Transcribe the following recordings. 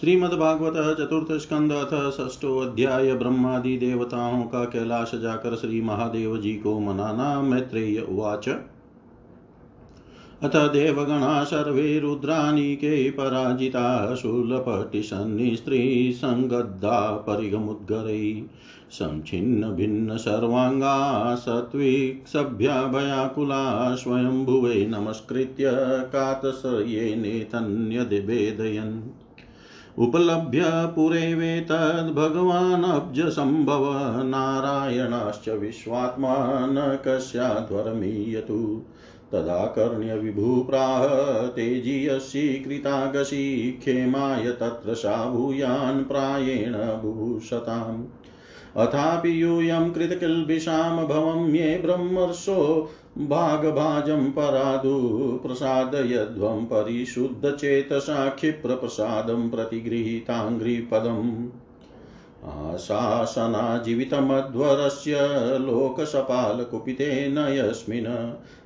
श्रीमद्भागवत चतुर्थ स्कंद अथ षष्टो अध्याय ब्रह्मादि देवताओं का कैलाश जाकर श्री महादेव जी को मनाना मैत्रेय उवाच। अथ देवगणा सर्वे रुद्रानीके पराजिता शूलपटिशन्निस्त्रीसङ्गद्धा परिगमुद्गरै संच्छिन्नभिन्न सर्वाङ्गा सत्त्विक्सभ्यभयाकुला स्वयंभुवे नमस्कृत्य कातसर्येनेतन्यदिवेदयन् उपलभ्य पुरेवेतद्भगवानब्जसम्भव नारायणाश्च विश्वात्मा न तदा कर्ण्यविभुप्राह तेजीयसी कृतागसी क्षेमाय तत्र सा भूयान् प्रायेण बुभूषताम्। अथापि यूयं कृतकिल्बिषां भवं ये ब्रह्मर्षो भागभाजं परादु प्रसादयध्वं परिशुद्धचेतसा क्षिप्रप्रसादं प्रतिगृहीताङ्घ्रिपदम् आशासनाजीवितमध्वरस्य लोकसपालकुपितेन यस्मिन्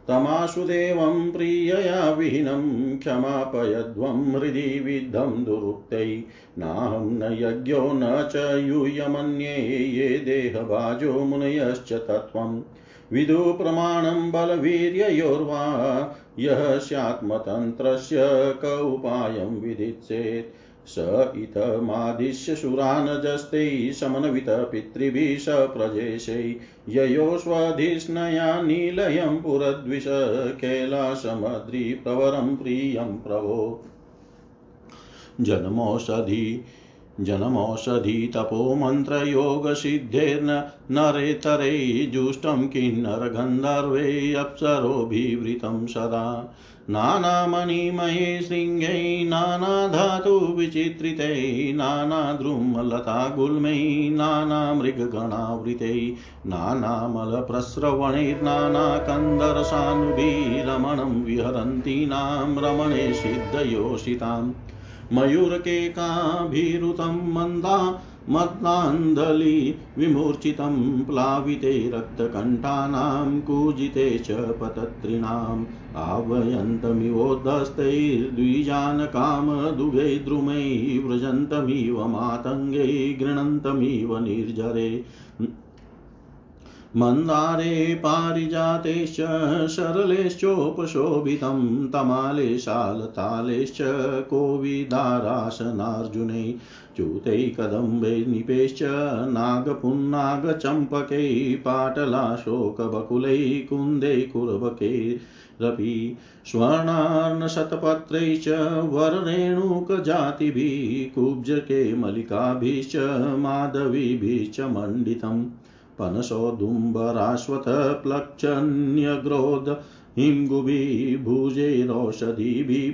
तमाशुदेवं प्रियया विहीनं क्षमापयध्वं हृदि विद्धं दुरुक्तै नाहं न यज्ञो न च यूयमन्ये ये देहभाजो मुनयश्च तत्त्वम् विदुप्रमाणं बलवीर्ययोर्वा, यः स्यात्मतन्त्रस्य क उपायं विदित्सेत्। स इतमादिश्य सुरानजस्ते समन्वित पितृभिः स प्रजेशै। ययोष्वधिष्णया नीलयं पुरद्विष कैलासमद्रिप्रवरं प्रियं प्रभो। जन्मोषधि जनमौषधि तपो मन्त्रयोगसिद्धेर्न नरेतरे जुष्टं किन्नरगन्धर्वे अप्सरोभिवृतं सदा। नानामणिमये शृङ्गै नानाधातुविचित्रितै, नानाद्रुमलतागुल्मै, नानामृगगणावृतै नानामलप्रस्रवणैर्नानाकन्दरसानुभिरमणं विहरन्तीनां रमणे सिद्धयोषिताम्। मयूरकेकाभिरुतं मन्दा मत्नान्दलि विमूर्छितं प्लाविते रक्तकण्ठानां कूजिते च पतत्रिणाम् आह्वयन्तमिवोद्धस्तैर्द्विजानकामदुगै द्रुमै व्रजन्तमिव मातङ्गै गृह्णन्तमिव निर्जरे मन्दारे पारिजातेश्च, सरलेश्चोपशोभितं, तमाले शालतालेश्च कोविदारासनार्जुनै च्यूतै कदम्बै निपेश्च नागपुन्नागचम्पकै, पाटलाशोकबकुलै कुन्दै कुर्बकैरपि स्वर्णार्णशतपत्रै च वररेणुकजातिभिः कुब्जके मलिकाभिश्च माधवीभिश्च मण्डितम्। पनसोदुम्बराश्वतप्लक्षन्यग्रोध हिङ्गुभिः भुजैरौषधिभिः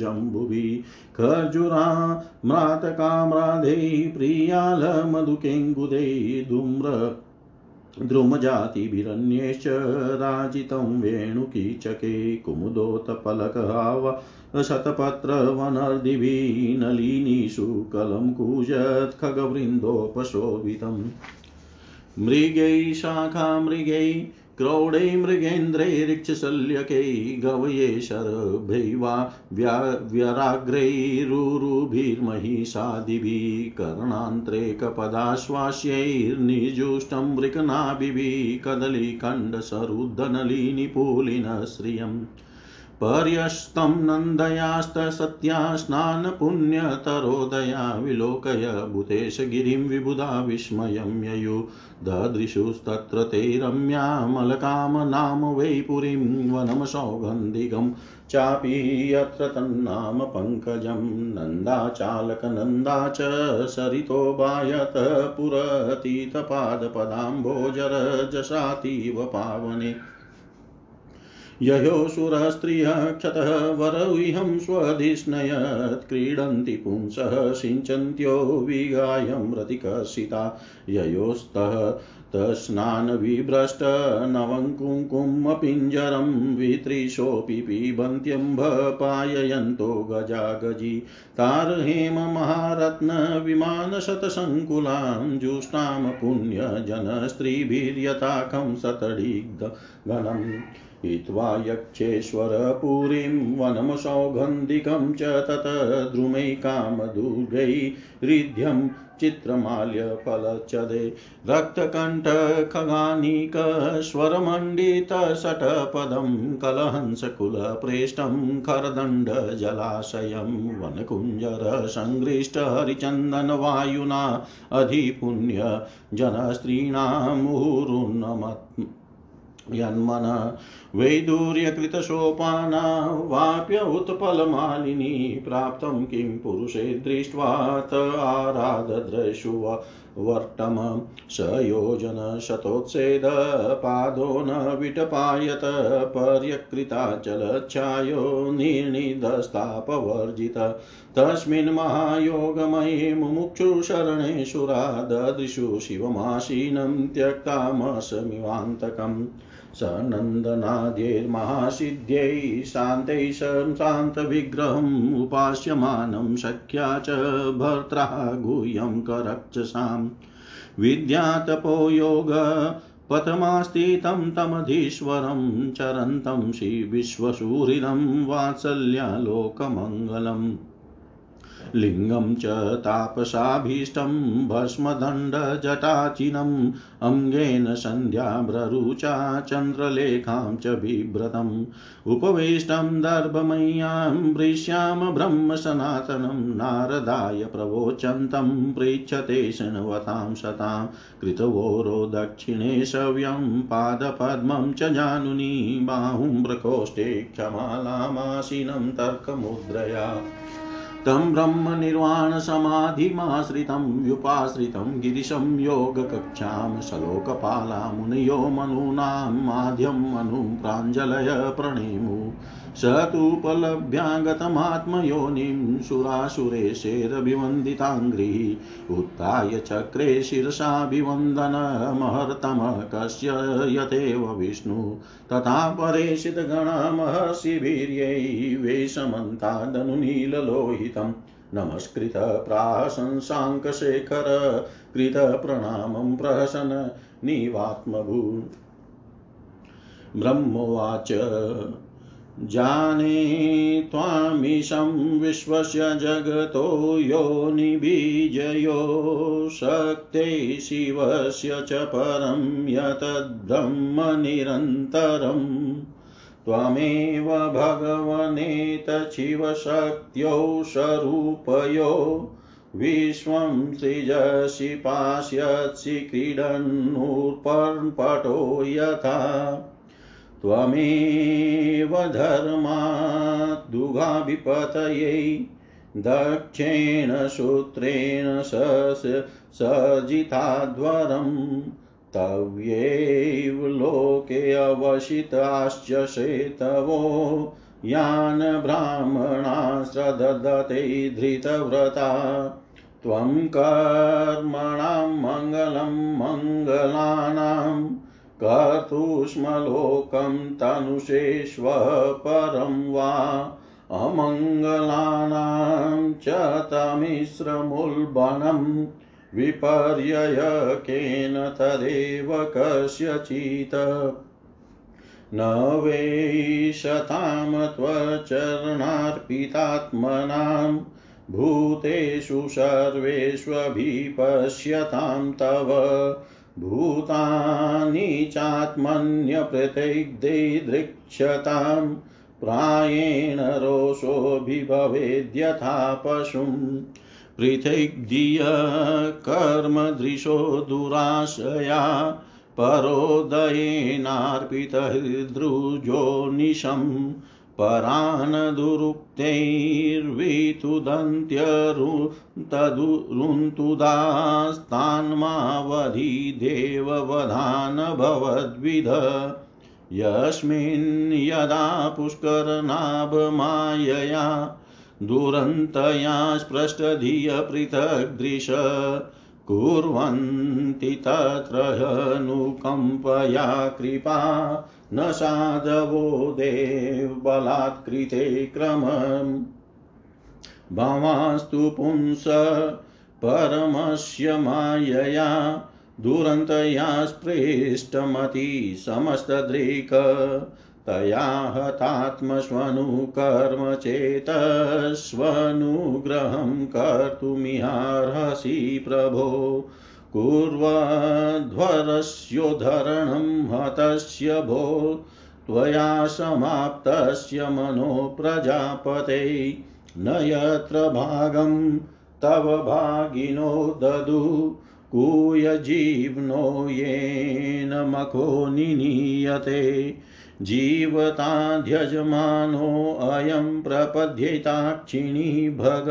जम्बुभिः खर्जुराम्रातकाम्राधैः प्रियालमधुकेङ्गुदैः धूम्र द्रुमजातिभिरन्यैश्च राजितं वेणुकीचके कुमुदोत्पलकहाव शतपत्रवनर्दिभिः नलिनीषु कलं कूजत् खगवृन्दोपशोभितम्। मृगैः शाखामृगैः, क्रौडै मृगेन्द्रैरिक्षशल्यकै गवये शरभैवा व्यराग्रैरुरुभिर्महिषादिभिः कर्णान्त्रेकपदाश्वास्यैर्निजुष्टं वृकनाभिभिः, कदलीखण्डसरुद्धनलिनिपूलिनश्रियम्। पर्यस्तं नन्दयास्तसत्या स्नानपुण्यतरोदया विलोकय भूतेशगिरिं विबुधा विस्मयं ययु। ददृशुस्तत्र ते रम्यामलकाम नाम वै पुरीं वनं सौगन्धिकं चापि यत्र तन्नाम पङ्कजं, नन्दाचालकनन्दा च सरितोबायत पुरतीतपादपदाम्भोजरजसातीव पावने। ययोऽसुरः स्त्रियः क्षतः वरविहं स्वधिष्णयत् क्रीडन्ति पुंसः सिञ्चन्त्यो विगायं रतिकर्षिता। ययोस्तः तस्नानविभ्रष्टनवं कुङ्कुमपिञ्जरं वितृशोऽपि पिबन्त्यम्भ पाययन्तो गजा गजी तार्हेममहारत्नविमानशतसङ्कुलां जुष्टां पुण्यजनस्त्रीभिर्यथाकं सतडिग्धगणम्। हित्वा यक्षेश्वरपुरीं वनं सौगन्धिकं च तत द्रुमैकामदुर्गैरिध्यं चित्रमाल्यफलच्छदे रक्तकण्ठखगानिकस्वरमण्डितषट्पदं कलहंसकुलप्रेष्ठं खरदण्डजलाशयं वनकुञ्जरसङ्गृष्टहरिचन्दनवायुना अधिपुण्यजनस्त्रीणां मुहुरुन्नमत् यन्मन वैदूर्यकृतसोपाना वाप्य उत्पलमालिनी प्राप्तं किं पुरुषे दृष्ट्वा त आराधदृशुवर्टम स योजनशतोत्सेदपादो न विटपायत पर्यकृताचलच्छायो निर्णिदस्तापवर्जित तस्मिन् महायोगमये मुमुक्षुशरणेषुरा ददृशु शिवमासीनं त्यक्तामसमिवान्तकम् सनन्दनाद्यैर्महासिद्ध्यै शान्तैः शान्तविग्रहम् उपास्यमानं सख्या च भर्त्रा गुह्यं करक्षसाम् विद्यातपो योग पथमास्थितं तमधीश्वरं चरन्तं श्रीविश्वसूहृदं वात्सल्यालोकमङ्गलम्। लिङ्गं च तापसाभीष्टं भस्मदण्डजटाचिनम् अङ्गेन सन्ध्याभ्ररुचा चन्द्रलेखां च बिभ्रतम्। उपवेष्टं दर्भमय्यां वृश्यां ब्रह्म सनातनं नारदाय प्रवोचन्तं, पृच्छते शृण्वतां सतां, कृतवोरो दक्षिणे सव्यं, पादपद्मं च जानुनी, बाहुं प्रकोष्ठे क्षमालामासीनं तर्कमुद्रया। तं ब्रह्मनिर्वाणसमाधिमाश्रितं व्युपाश्रितं गिरिशं योगकक्षां शलोकपाला मुनयो मनूनां माध्यं मनुं प्राञ्जलय प्रणेमु। स तूपलभ्यागतमात्मयोनिं सुरासुरेशेरभिवन्दिताङ्घ्रिः उत्थाय चक्रे शिरसाभिवन्दनमहर्तम कस्य यथेव विष्णु तथा परेशितगणमहर्षिभिर्यै वेशमन्तादनुनीललोहितम् नमस्कृत प्राशंसाङ्कशेखर कृतप्रणामं प्रहसन निवात्मभू ब्रह्मोवाच जाने त्वामीशं विश्वस्य जगतो योनिबीजयो शक्ते शिवस्य च परं यतद्ब्रह्म निरन्तरम् त्वमेव भगवनेतशिवशक्त्यो स्वरूपयो विश्वं सृजसि पास्यसि क्रीडन्नुर्पर्पटो यथा। त्वमेव धर्माद्दुघाभिपतयै दक्षेण सूत्रेण सजिताध्वरम् तव्यैव लोके अवसिताश्च शेतवो यान् ब्राह्मणाश्रदधते धृतव्रता। त्वं कर्मणां मङ्गलं मङ्गलानां कर्तुष्मलोकं तनुषेष्वः परं वा अमङ्गलानां च तमिश्रमुल्बणम् विपर्ययकेन तदेव कस्यचित्। न वेशतां त्वचरणार्पितात्मनां भूतेषु सर्वेष्वभिपश्यतां तव भूतानि चात्मन्यप्रत्यग्दैदृक्षतां प्रायेण रोषोऽभिभवेद्यथा पशुम् पृथग्धिय कर्मदृशो दुराशया परोदयेनार्पितहृद्रुजोनिशं परानदुरुक्तैर्वितुदन्त्यरुन्तदुरुन्तुदास्तान्मावधिदेववधान भवद्विध यस्मिन् यदा पुष्करनाभमायया दुरन्तया स्पृष्टधिय पृथग्दृश कुर्वन्ति तत्र ह्यनुकम्पया कृपा। न साधवो देवबलात्कृते क्रमम्। भवास्तु पुंस परमस्य मायया, दुरन्तया स्पृष्टमति समस्तदृक् तया हतात्मस्वनुकर्म चेतस्वनुग्रहं कर्तुमिहार्हसि प्रभो। कुर्वध्वरस्योद्धरणं हतस्य भो त्वया समाप्तस्य मनो प्रजापते न यत्र भागं तव भागिनो ददु कूयजीवनो येन मखो निनीयते जीवताध्यजमानोऽयं प्रपद्येताक्षिणी भग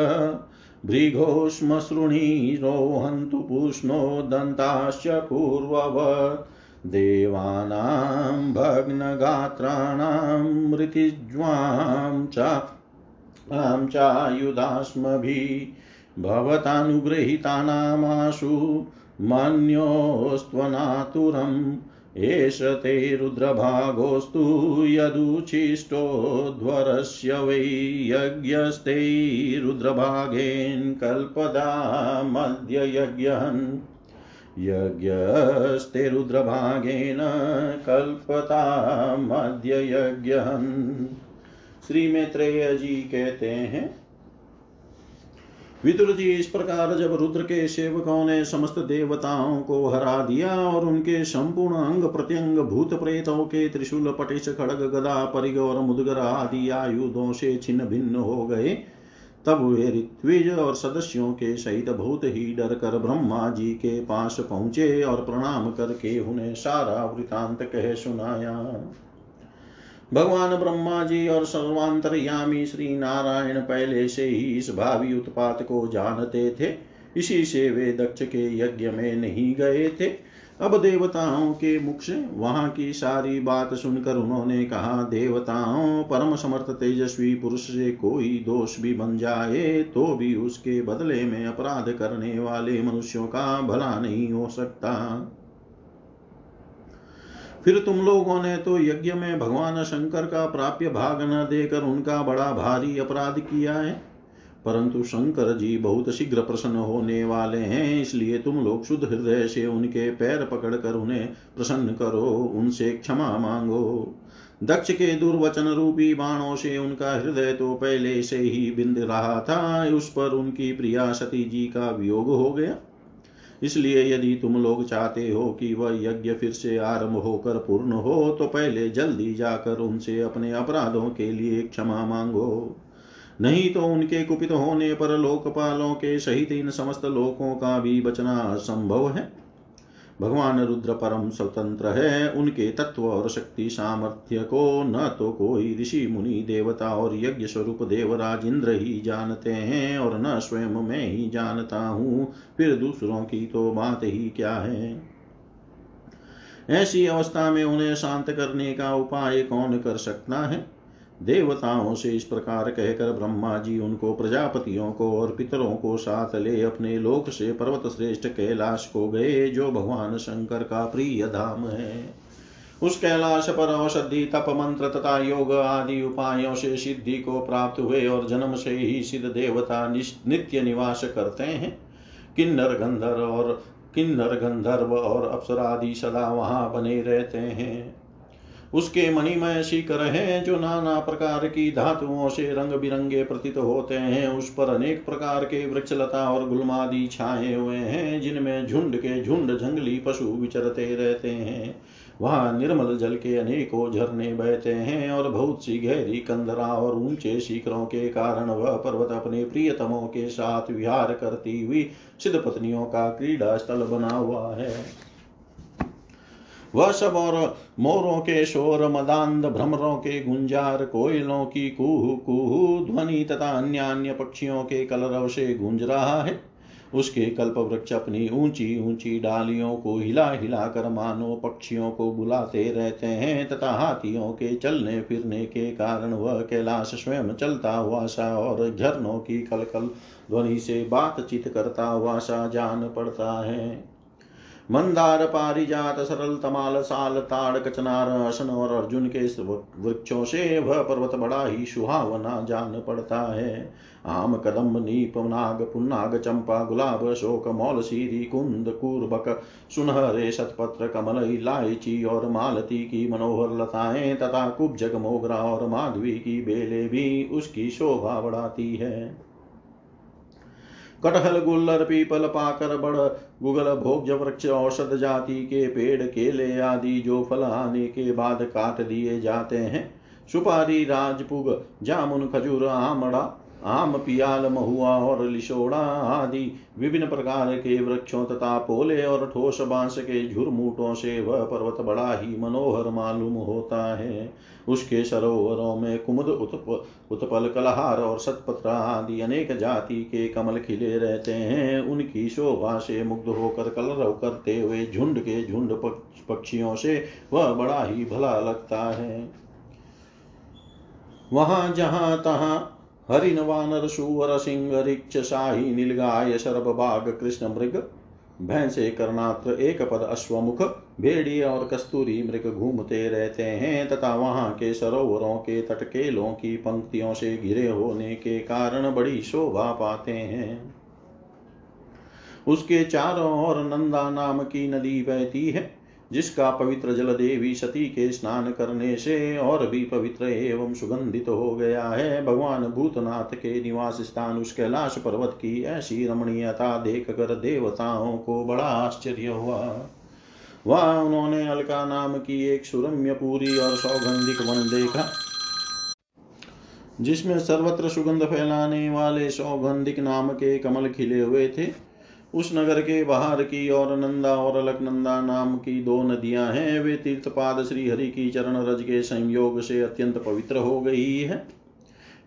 भृगोष्मसृणीरोहन्तु पूष्णो दन्ताश्च पूर्ववत्। देवानां भग्नगात्राणां मृतिज्वां च चायुधास्मभिः भवतानुगृहीतानामाशु मन्योस्त्वनातुरम् एष ते रुद्रभागोऽस्तु यदुच्छिष्टोध्वरस्य वै यज्ञस्ते रुद्रभागेन कल्पदा मध्य यज्ञहन् यज्ञस्ते रुद्रभागेन कल्पता मध्य यज्ञहन् श्री मैत्रेय जी कहते हैं विदुर जी इस प्रकार जब रुद्र के सेवकों ने समस्त देवताओं को हरा दिया और उनके संपूर्ण अंग प्रत्यंग भूत प्रेतों के त्रिशूल, पटिश, खड़ग, गदा परिग और मुदगर आदि आयुधों से छिन्न भिन्न हो गए, तब वे ऋत्विज और सदस्यों के सहित बहुत ही डर कर ब्रह्मा जी के पास पहुँचे और प्रणाम करके उन्हें सारा वृतांत कह सुनाया। भगवान ब्रह्मा जी और सर्वांतरयामी श्री नारायण पहले से ही इस भावी उत्पात को जानते थे। इसी से वे दक्ष के यज्ञ में नहीं गए थे। अब देवताओं के मुख से वहाँ की सारी बात सुनकर उन्होंने कहा, देवताओं, परम समर्थ तेजस्वी पुरुष से कोई दोष भी बन जाए तो भी उसके बदले में अपराध करने वाले मनुष्यों का भला नहीं हो सकता। फिर तुम लोगों ने तो यज्ञ में भगवान शंकर का प्राप्य भाग न देकर उनका बड़ा भारी अपराध किया है। परंतु शंकर जी बहुत शीघ्र प्रसन्न होने वाले हैं, इसलिए तुम लोग शुद्ध हृदय से उनके पैर पकड़कर उन्हें प्रसन्न करो, उनसे क्षमा मांगो। दक्ष के दुर्वचन रूपी बाणों से उनका हृदय तो पहले से ही बिंद रहा था, उस पर उनकी प्रिया सती जी का वियोग हो गया। इसलिए यदि तुम लोग चाहते हो कि वह यज्ञ फिर से आरंभ होकर पूर्ण हो तो पहले जल्दी जाकर उनसे अपने अपराधों के लिए क्षमा मांगो। नहीं तो उनके कुपित होने पर लोकपालों के सहित इन समस्त लोकों का भी बचना असंभव है। भगवान रुद्र परम स्वतंत्र है, उनके तत्व और शक्ति सामर्थ्य को न तो कोई ऋषि, मुनि, देवता और यज्ञ स्वरूप देवराज इंद्र ही जानते हैं और न स्वयं मैं ही जानता हूँ। फिर दूसरों की तो बात ही क्या है? ऐसी अवस्था में उन्हें शांत करने का उपाय कौन कर सकता है? देवताओं से इस प्रकार कहकर ब्रह्मा जी उनको प्रजापतियों को और पितरों को साथ ले अपने लोक से पर्वत श्रेष्ठ कैलाश को गए, जो भगवान शंकर का प्रिय धाम है। उस कैलाश पर औषधि, तप मंत्र तथा योग आदि उपायों से सिद्धि को प्राप्त हुए और जन्म से ही सिद्ध देवता नित्य निवास करते हैं। किन्नर गंधर्व और, किन्नर गंधर्व और अप्सरादि सदा वहाँ बने रहते हैं। उसके मणिमय शिखर हैं, जो नाना प्रकार की धातुओं से रंग बिरंगे प्रतीत होते हैं, उस पर अनेक प्रकार के वृक्षलता और गुलमादि छाए हुए हैं, जिनमें झुंड के झुंड जंगली पशु विचरते रहते हैं। वहाँ निर्मल जल के अनेकों झरने बहते हैं और बहुत सी गहरी कंदरा और ऊँचे शिखरों के कारण वह पर्वत अपने प्रियतमों के साथ विहार करती हुई सिद्ध पत्नियों का क्रीड़ा स्थल बना हुआ है। वह सब और मोरों के शोर मदांध भ्रमरों के गुंजार, कोयलों की कुहू कुहू, ध्वनि तथा अन्य अन्य पक्षियों के कलरव से गूंज रहा है। उसके कल्प वृक्ष अपनी ऊँची ऊँची डालियों को हिला हिला कर मानो पक्षियों को बुलाते रहते हैं तथा हाथियों के चलने फिरने के कारण वह कैलाश स्वयं चलता हुआ सा और झरनों की कलकल ध्वनि से बातचीत करता हुआ सा जान पड़ता है। मंदार पारिजात सरल तमाल साल ताड़ कचनार असन और अर्जुन के वृक्षों से वह पर्वत बड़ा ही सुहावना जान पड़ता है। आम कदम नीप, नाग, पुन्नाग, चंपा, गुलाब शोक मौल सीरी कुंद, कुर्बक, सुनहरे शतपत्र, कमल, इलायची और मालती की मनोहर लताएँ तथा कुब्जक मोगरा और माधवी की बेले भी उसकी शोभा बढ़ाती है। कटहल गुल्लर पीपल, पाकर, बड़, गुगल भोग्य वृक्ष औषध जाति के पेड़, केले आदि जो फल आने के बाद काट दिए जाते हैं। सुपारी, राजपुग, जामुन, खजूर, आमड़ा आम पियाल महुआ और लिशोड़ा आदि विभिन्न प्रकार के वृक्षों तथा पोले और ठोस बाँस के झुरमुटों से वह पर्वत बड़ा ही मनोहर मालूम होता है। उसके सरोवरों में कुमुद उत्प, उत्पल कलहार और सतपत्र आदि अनेक जाति के कमल खिले रहते हैं। उनकी शोभा से मुग्ध होकर कलरव करते हुए झुंड के झुंड पक्षियों से वह बड़ा ही भला लगता है। वहाँ जहाँ तहां हरिण वानर सुवर सिंह रिक्ष शाही नीलगाय शरभ बाघ कृष्ण मृग भैंसे कर्णात्र एक पद अश्वमुख भेड़ी और कस्तूरी मृग घूमते रहते हैं तथा वहाँ के सरोवरों के तटकेलों की पंक्तियों से घिरे होने के कारण बड़ी शोभा पाते हैं। उसके चारों ओर नंदा नाम की नदी बहती है। जिसका पवित्र जल देवी सती के स्नान करने से और भी पवित्र एवं सुगंधित हो गया है, भगवान भूतनाथ के निवास स्थान उस कैलाश पर्वत की ऐसी रमणीयता देख कर देवताओं को बड़ा आश्चर्य हुआ। वह, उन्होंने अलका नाम की एक सुरम्य पूरी और सौगंधिक वन देखा, जिसमें सर्वत्र सुगंध फैलाने वाले सौगंधिक नाम के कमल खिले हुए थे। उस नगर के बाहर की और नंदा और अलकनंदा नाम की दो नदियाँ हैं। वे तीर्थपाद श्री हरि की चरण रज के संयोग से अत्यंत पवित्र हो गई है।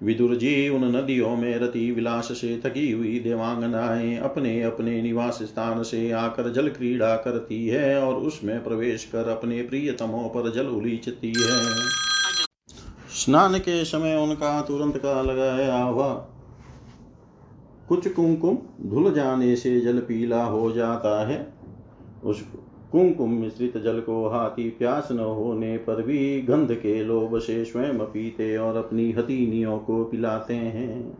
विदुर जी उन नदियों में रति विलास से थकी हुई देवांगनाएँ अपने अपने निवास स्थान से आकर जल क्रीड़ा करती है और उसमें प्रवेश कर अपने प्रियतमों पर जल उलीचती है। स्नान के समय उनका तुरंत का लगाया हुआ कुछ कुमकुम धुल जाने से जल पीला हो जाता है। उस कुमकुम मिश्रित जल को हाथी प्यास न होने पर भी गंध के लोभ से स्वयं पीते और अपनी हथीनियों को पिलाते हैं।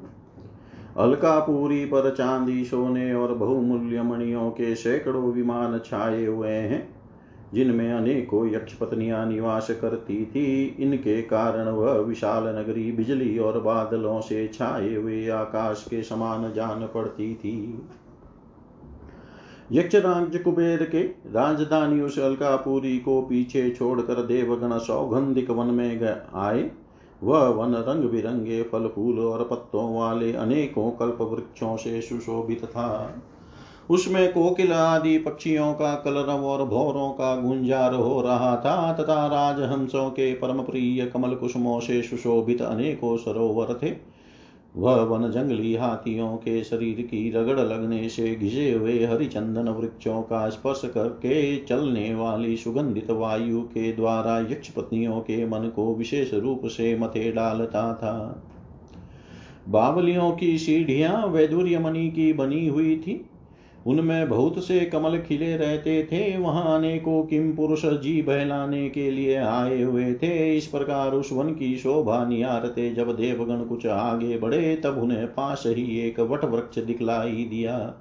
अलकापुरी पर चांदी सोने और बहुमूल्य मणियों के सैकड़ों विमान छाए हुए हैं। जिनमें अनेकों यक्ष पत्नियाँ निवास करती थी। इनके कारण वह विशाल नगरी, बिजली और बादलों से छाए हुए आकाश के समान जान पड़ती थी। यक्षराज कुबेर के राजधानी उस अलकापुरी को पीछे छोड़कर देवगण सौगंधिक वन में आए। वह वन रंग बिरंगे फल फूल और पत्तों वाले अनेकों कल्प वृक्षों से सुशोभित था। उसमें कोकिल आदि पक्षियों का कलरव और भौरों का गुंजार हो रहा था, तथा राजहंसों के परम प्रिय कमल कुसुमों से सुशोभित अनेकों सरोवर थे। वह वन जंगली हाथियों के शरीर की रगड़ लगने से घिसे हुए हरिचंदन वृक्षों का स्पर्श करके चलने वाली सुगंधित वायु के द्वारा यक्ष पत्नियों के मन को विशेष रूप से मथे डालता था। बावलियों की सीढ़ियाँ वैदुर्य मणि की बनी हुई थी। उनमें बहुत से कमल खिले रहते थे। वहाँ अनेकों किम पुरुष जी बहलाने के लिए आए हुए थे। इस प्रकार उस वन की शोभा निहारते जब देवगण कुछ आगे बढ़े, तब उन्हें पास ही एक वट वृक्ष दिखलाई दिया।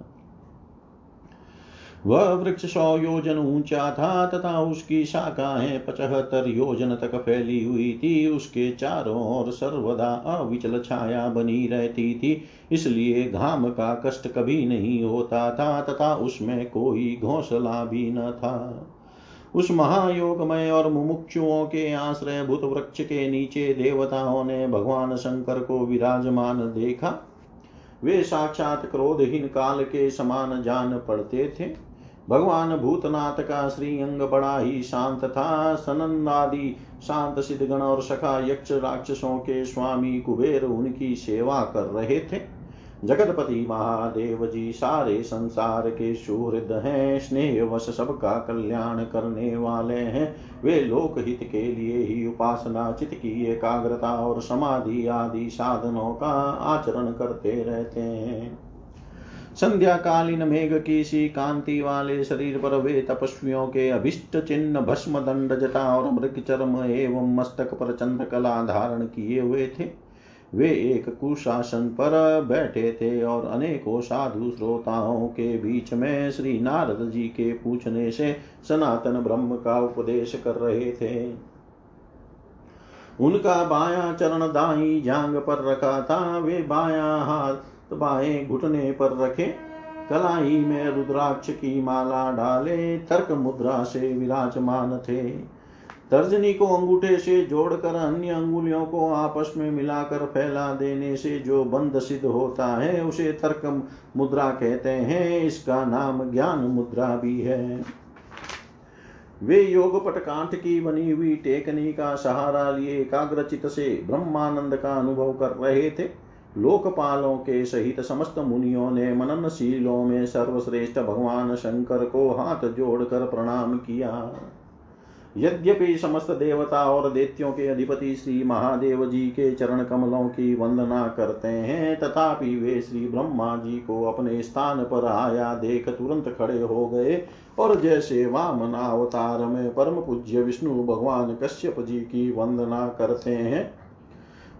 वह वृक्ष सौ योजन ऊँचा था तथा उसकी शाखाएँ पचहत्तर योजन तक फैली हुई थी। उसके चारों ओर सर्वदा अविचल छाया बनी रहती थी। इसलिए घाम का कष्ट कभी नहीं होता था तथा उसमें कोई घोंसला भी न था। उस महायोगमय और मुमुक्षुओं के आश्रय भूत वृक्ष के नीचे देवताओं ने भगवान शंकर को विराजमान देखा। वे साक्षात क्रोधहीन काल के समान जान पड़ते थे। भगवान भूतनाथ का श्री अंग बड़ा ही शांत था, सनंदादि, शांत सिद्धगण और सखा यक्ष राक्षसों के स्वामी कुबेर उनकी सेवा कर रहे थे। जगतपति महादेव जी सारे संसार के सुहृद हैं स्नेह स्नेहवश सबका कल्याण करने वाले हैं। वे लोकहित के लिए ही उपासना चित की एकाग्रता और समाधि आदि साधनों का आचरण करते रहते हैं। संध्या कालीन मेघ की सी कांति वाले शरीर पर वे तपस्वियों के अभिष्ट चिन्ह भस्म दंड जटा और मृग चर्म एवं मस्तक पर चंद्रकला धारण किए हुए थे। वे एक कुशासन पर बैठे थे और अनेकों साधु श्रोताओं के बीच में श्री नारद जी के पूछने से सनातन ब्रह्म का उपदेश कर रहे थे। उनका बाया चरण दाई जांग पर रखा था। वे बाया हाथ बाएँ घुटने पर रखे। कलाई में रुद्राक्ष की माला डाले, तर्क मुद्रा से विराजमान थे। तर्जनी को अंगूठे से जोड़कर अन्य अंगुलियों को आपस में मिलाकर फैला देने से जो बंद सिद्ध होता है, उसे तर्क मुद्रा कहते हैं। इसका नाम ज्ञान मुद्रा भी है। वे योग पटकांठ की बनी हुई टेकनी का सहारा लिए एकाग्रचित से ब्रह्मानंद का अनुभव कर रहे थे। लोकपालों के सहित समस्त मुनियों ने मननशीलों में सर्वश्रेष्ठ भगवान शंकर को हाथ जोड़कर प्रणाम किया। यद्यपि समस्त देवता और देत्यों के अधिपति श्री महादेव जी के चरण कमलों की वंदना करते हैं, तथापि वे श्री ब्रह्मा जी को अपने स्थान पर आया देख तुरंत खड़े हो गए और जैसे वामन अवतार में परम पूज्य विष्णु भगवान कश्यप जी की वंदना करते हैं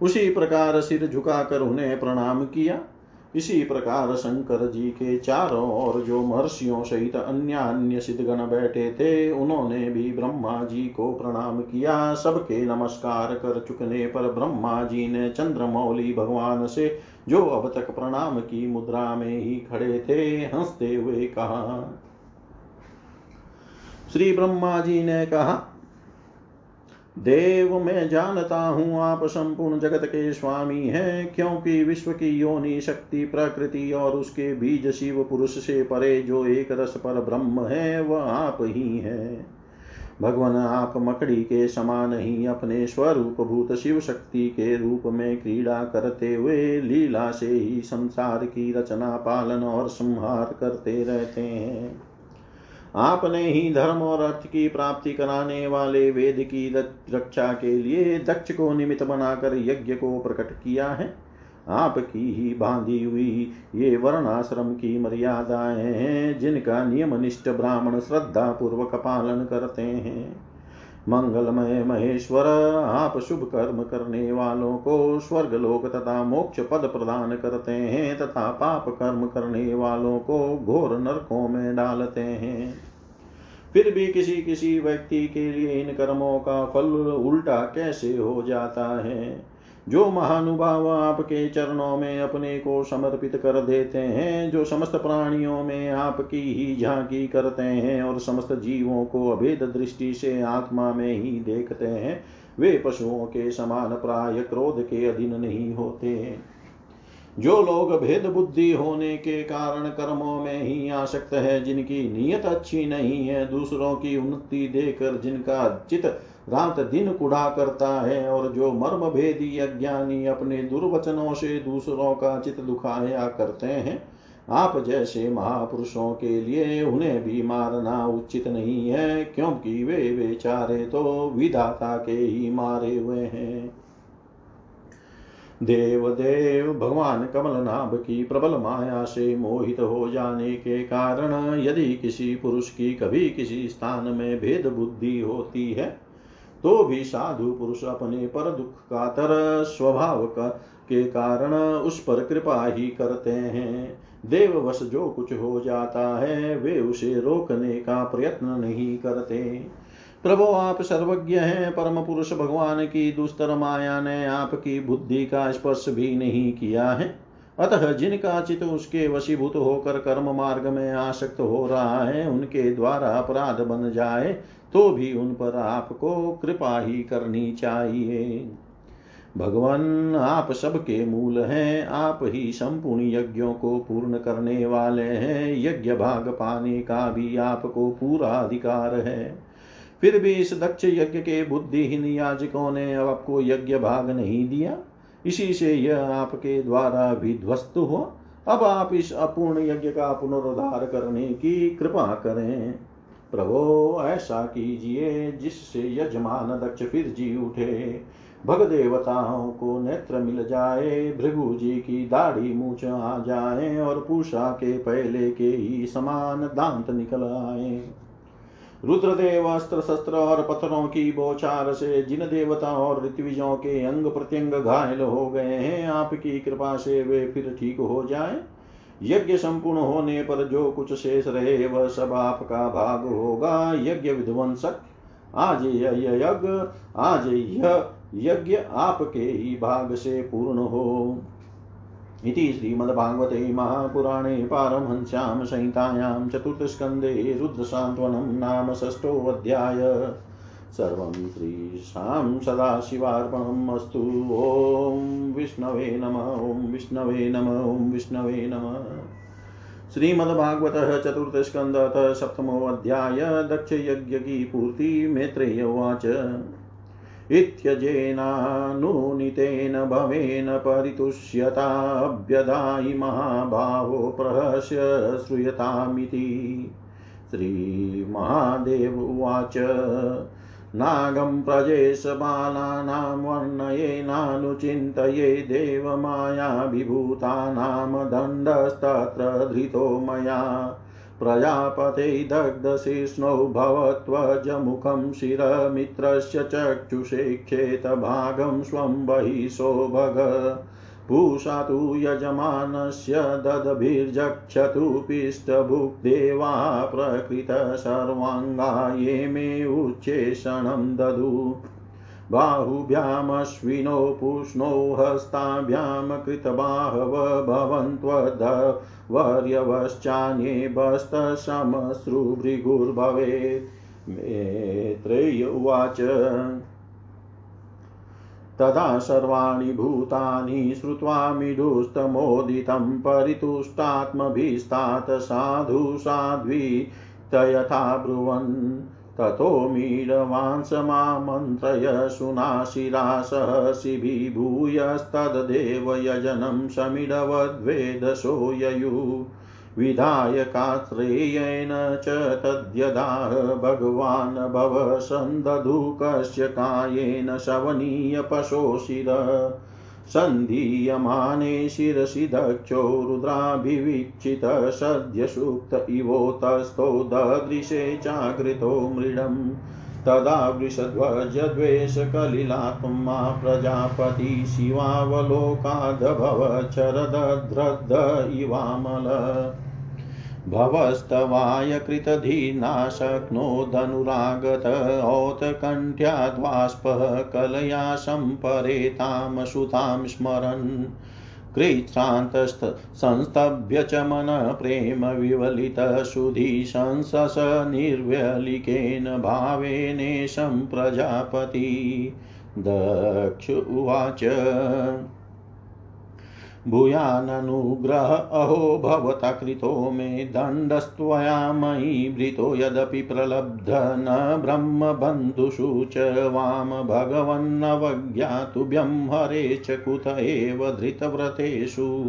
उसी प्रकार सिर झुकाकर उन्हें प्रणाम किया। इसी प्रकार शंकर जी के चारों ओर जो महर्षियों सहित अन्य अन्य सिद्धगण बैठे थे, उन्होंने भी ब्रह्मा जी को प्रणाम किया। सबके नमस्कार कर चुकने पर ब्रह्मा जी ने चंद्रमौली भगवान से जो अब तक प्रणाम की मुद्रा में ही खड़े थे, हँसते हुए कहा। श्री ब्रह्मा जी ने कहा देव, मैं जानता हूँ आप संपूर्ण जगत के स्वामी हैं, क्योंकि विश्व की योनि शक्ति, प्रकृति और उसके बीज शिव पुरुष से परे जो एक रस पर ब्रह्म है, वह आप ही हैं। भगवान, आप मकड़ी के समान ही अपने स्वरूप भूत शिव शक्ति के रूप में क्रीड़ा करते हुए लीला से ही संसार की रचना, पालन और संहार करते रहते हैं। आपने ही धर्म और अर्थ की प्राप्ति कराने वाले वेद की रक्षा के लिए दक्ष को निमित्त बनाकर यज्ञ को प्रकट किया है। आपकी ही बांधी हुई ये वर्णाश्रम की मर्यादाएँ हैं, जिनका नियमनिष्ठ ब्राह्मण श्रद्धा पूर्वक पालन करते हैं। मंगलमय महेश्वर, आप शुभ कर्म करने वालों को स्वर्ग लोक तथा मोक्ष पद प्रदान करते हैं तथा पाप कर्म करने वालों को घोर नरकों में डालते हैं। फिर भी किसी किसी व्यक्ति के लिए इन कर्मों का फल उल्टा कैसे हो जाता है? जो महानुभाव आपके चरणों में अपने को समर्पित कर देते हैं, जो समस्त प्राणियों में आपकी ही झांकी करते हैं और समस्त जीवों को अभेद दृष्टि से आत्मा में ही देखते हैं, वे पशुओं के समान प्राय क्रोध के अधीन नहीं होते। जो लोग भेद बुद्धि होने के कारण कर्मों में ही आसक्त है, जिनकी नीयत अच्छी नहीं है, दूसरों की उन्नति देकर जिनका चित रात दिन कुड़ा करता है और जो मर्म भेदी अज्ञानी अपने दुर्वचनों से दूसरों का चित दुखाया करते हैं, आप जैसे महापुरुषों के लिए उन्हें भी मारना उचित नहीं है, क्योंकि वे बेचारे तो विधाता के ही मारे हुए हैं। देव देव भगवान कमलनाभ की प्रबल माया से मोहित हो जाने के कारण यदि किसी पुरुष की कभी किसी स्थान में भेद बुद्धि होती है तो भी साधु पुरुष अपने पर दुख का तर स्वभाव का के कारण उस पर कृपा ही करते हैं। देववश जो कुछ हो जाता है, वे उसे रोकने का प्रयत्न नहीं करते। प्रभु, आप सर्वज्ञ हैं, परम पुरुष भगवान की दुस्तर माया ने आपकी बुद्धि का स्पर्श भी नहीं किया है। अतः जिनका चित उसके वशीभूत होकर कर्म मार्ग में आसक्त हो रहा है, उनके द्वारा अपराध बन जाए तो भी उन पर आपको कृपा ही करनी चाहिए। भगवान, आप सबके मूल हैं, आप ही संपूर्ण यज्ञों को पूर्ण करने वाले हैं, यज्ञ भाग पाने का भी आपको पूरा अधिकार है। फिर भी इस दक्ष यज्ञ के बुद्धिहीन याजकों ने अब आपको यज्ञ भाग नहीं दिया। इसी से यह आपके द्वारा विध्वस्त हुआ। अब आप इस अपूर्ण यज्ञ का पुनरुद्धार करने की कृपा करें। प्रभो, ऐसा कीजिए जिससे यजमान दक्ष फिर जी उठे। भग देवताओं को नेत्र मिल जाए, भृगु जी की दाढ़ी मूछ आ जाए और पूषा के पहले के ही समान दांत निकल आए। रुद्रदेव अस्त्र शस्त्र और पत्थरों की बोचार से जिन देवता और ऋत्विजों के अंग प्रत्यंग घायल हो गए हैं, आपकी कृपा से वे फिर ठीक हो जाए। यज्ञ संपूर्ण होने पर जो कुछ शेष रहे, वह सब आपका भाग होगा। यज्ञ विध्वंसक, आज यज्ञ, आज यह यज्ञ आपके ही भाग से पूर्ण हो। इति श्रीमद्भागवते महापुराणे पारमहंस्यां संहितायां चतुर्थस्कन्धे रुद्रसान्त्वनं नाम षष्ठोऽध्याय सर्वं श्रीशां सदाशिवार्पणम् ॐ विष्णवे नम, ॐ विष्णवे नम, ॐ विष्णवे नमः। श्रीमद्भागवत चतुर्थस्कन्धः सप्तमोऽध्याय दक्षयज्ञ की पूर्ति मैत्रेय उवाच। इत्यजेनानुनीतेन भवेन परितुष्यताभ्यदायि महाभावो प्रहस्य श्रूयतामिति। श्रीमहादेव उवाच। नागं प्रजेशबालानां वर्णयेनानुचिन्तये देवमायाभिभूतानां दण्डस्तत्र धृतो मया प्रजापते दग्धशिष्णौ भवत्वजमुखं शिरमित्रस्य चक्षुषेक्षेत भागं स्वं भग पूषा तु यजमानस्य ददभिर्जक्षतु पिष्टभुक्देवा प्रकृत सर्वाङ्गा ये मे उच्चेषणं ददु। बाहुभ्यामश्विनो पूष्णो हस्ताभ्यां कृतबाहव वर्यवश्चान्ये मेत्रेय उवाच। तदा सर्वाणि भूतानि श्रुत्वा मिडुस्तमोदितं परितुष्टात्मभिस्तात् साधु साध्वी ब्रुवन् ततो मीढवांसमामन्त्रय सुनाशिरा सहसिभिभूयस्तद्देव यजनं समिडवद्वेदशो ययु विधायकाश्रेयेण च तद्यदाह भगवान् भव सन्दधुकस्य कायेन शवनीय पशोशिर सन्धीयमाने शिरसि दक्षो रुद्राभिवीक्षितः सद्य सुप्त इवोतस्थो ददृशे जागृतो मृडम्। तदा वृषध्वजद्वेषकलिलात्मा प्रजापति शिवावलोकादभव इवामल। भवस्तवाय कृतधीना शक्नोदनुरागत औत्कण्ठ्याद्वाष्पः कलया सम्परेतां सुतां स्मरन् कृच्छ्रान्तस्तंस्तभ्य च मनः प्रेम विवलितसुधीशंसस निर्व्यलिकेन भावेनेशं प्रजापति। दक्ष उवाच। भूयाननुग्रह अहो भवता कृतो मे दण्डस्त्वया मयि भृतो यदपि प्रलब्ध न ब्रह्मबन्धुषु च वाम भगवन्नवज्ञातुभ्यं हरे च कुत एव धृतव्रतेषु।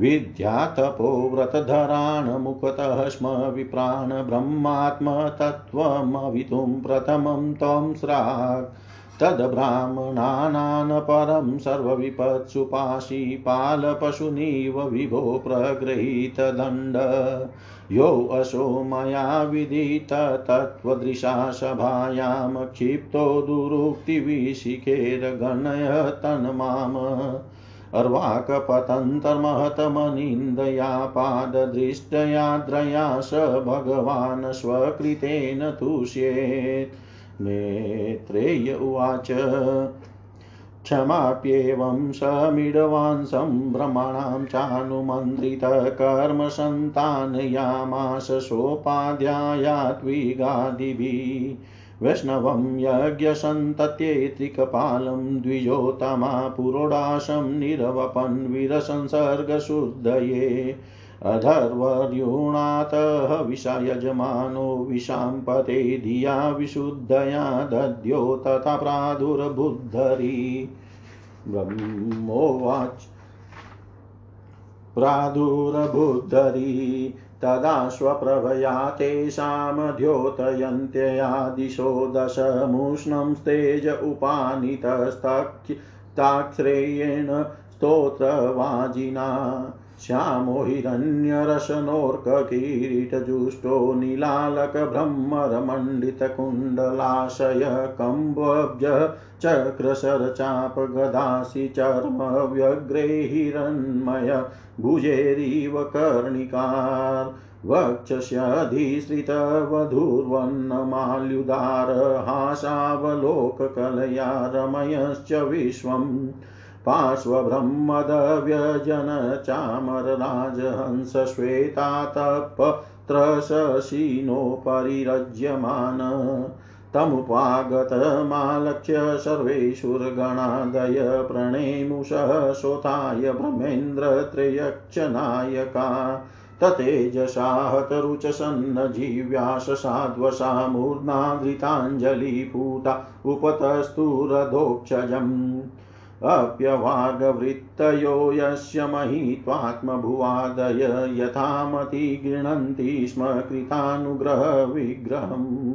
विद्यातपो व्रतधरान् मुखतः स्म विप्राण ब्रह्मात्मतत्त्वमवितुं प्रथमं त्वं स्राक् तद्ब्राह्मणानान् परं सर्वविपत्सुपाशी पालपशुनीव विभो प्रगृहीतदण्ड। यो असो मया विदित तत्त्वदृशा सभायां क्षिप्तो दुरुक्तिविशिखेर्गणय तन्माम् अर्वाकपतन्तर्महतमनिन्दया पाददृष्टयाद्रया स भगवान् स्वकृतेन तुष्येत्। मेत्रेय उवाच। क्षमाप्येवं समीडवांसं भ्रमणां चानुमन्त्रितकर्मसन्तानयामास सोपाध्यायात्विगादिभिः वैष्णवं यज्ञसन्तत्ये त्रिकपालं द्विजोतमा पुरोडाशं निरवपन् वीरसंसर्गशुद्धये। अधर्वर्युणातः विषयजमानो विशाम्पते धिया विशुद्धया दद्यो तथा प्रादुर्बुद्धरी। ब्रह्मोवाच। प्रादुर्बुद्धरी। तदा स्वप्रभया तेषां द्योतयन्त्यया दिशो दशमुष्णं स्तेज उपानितस्ताक्षरेयेण स्तोत्रवाजिना। श्यामो हिरण्यरशनोर्ककिरीटजुष्टो नीलालकभ्रमरमण्डितकुण्डलाशय कम्बब्ज चक्रशरचापगदासि चर्मव्यग्रे हिरण्मय भुजेरिव कर्णिकार वक्षस्यधिश्रितवधूर्वन्नमाल्युदार हासावलोककलया रमयश्च विश्वम्। पार्श्वब्रह्मदव्यजनचामरराजहंसश्वेतातपत्रशशिनोपरिरज्यमान तमुपागतमालक्ष्य सर्वेषुर्गणादय प्रणेमुषः शोथाय ब्रह्मेन्द्रत्रयक्षनायका। ततेजसाहतरुचसन्नजीव्याशसाध्वसा मूर्ध्नाधृताञ्जलिपूता उपतस्तु रथोक्षजम् अप्यवागवृत्तयो यस्य महित्वात्मभुवादय यथामति गृह्णन्ति स्म कृतानुग्रहविग्रहम्।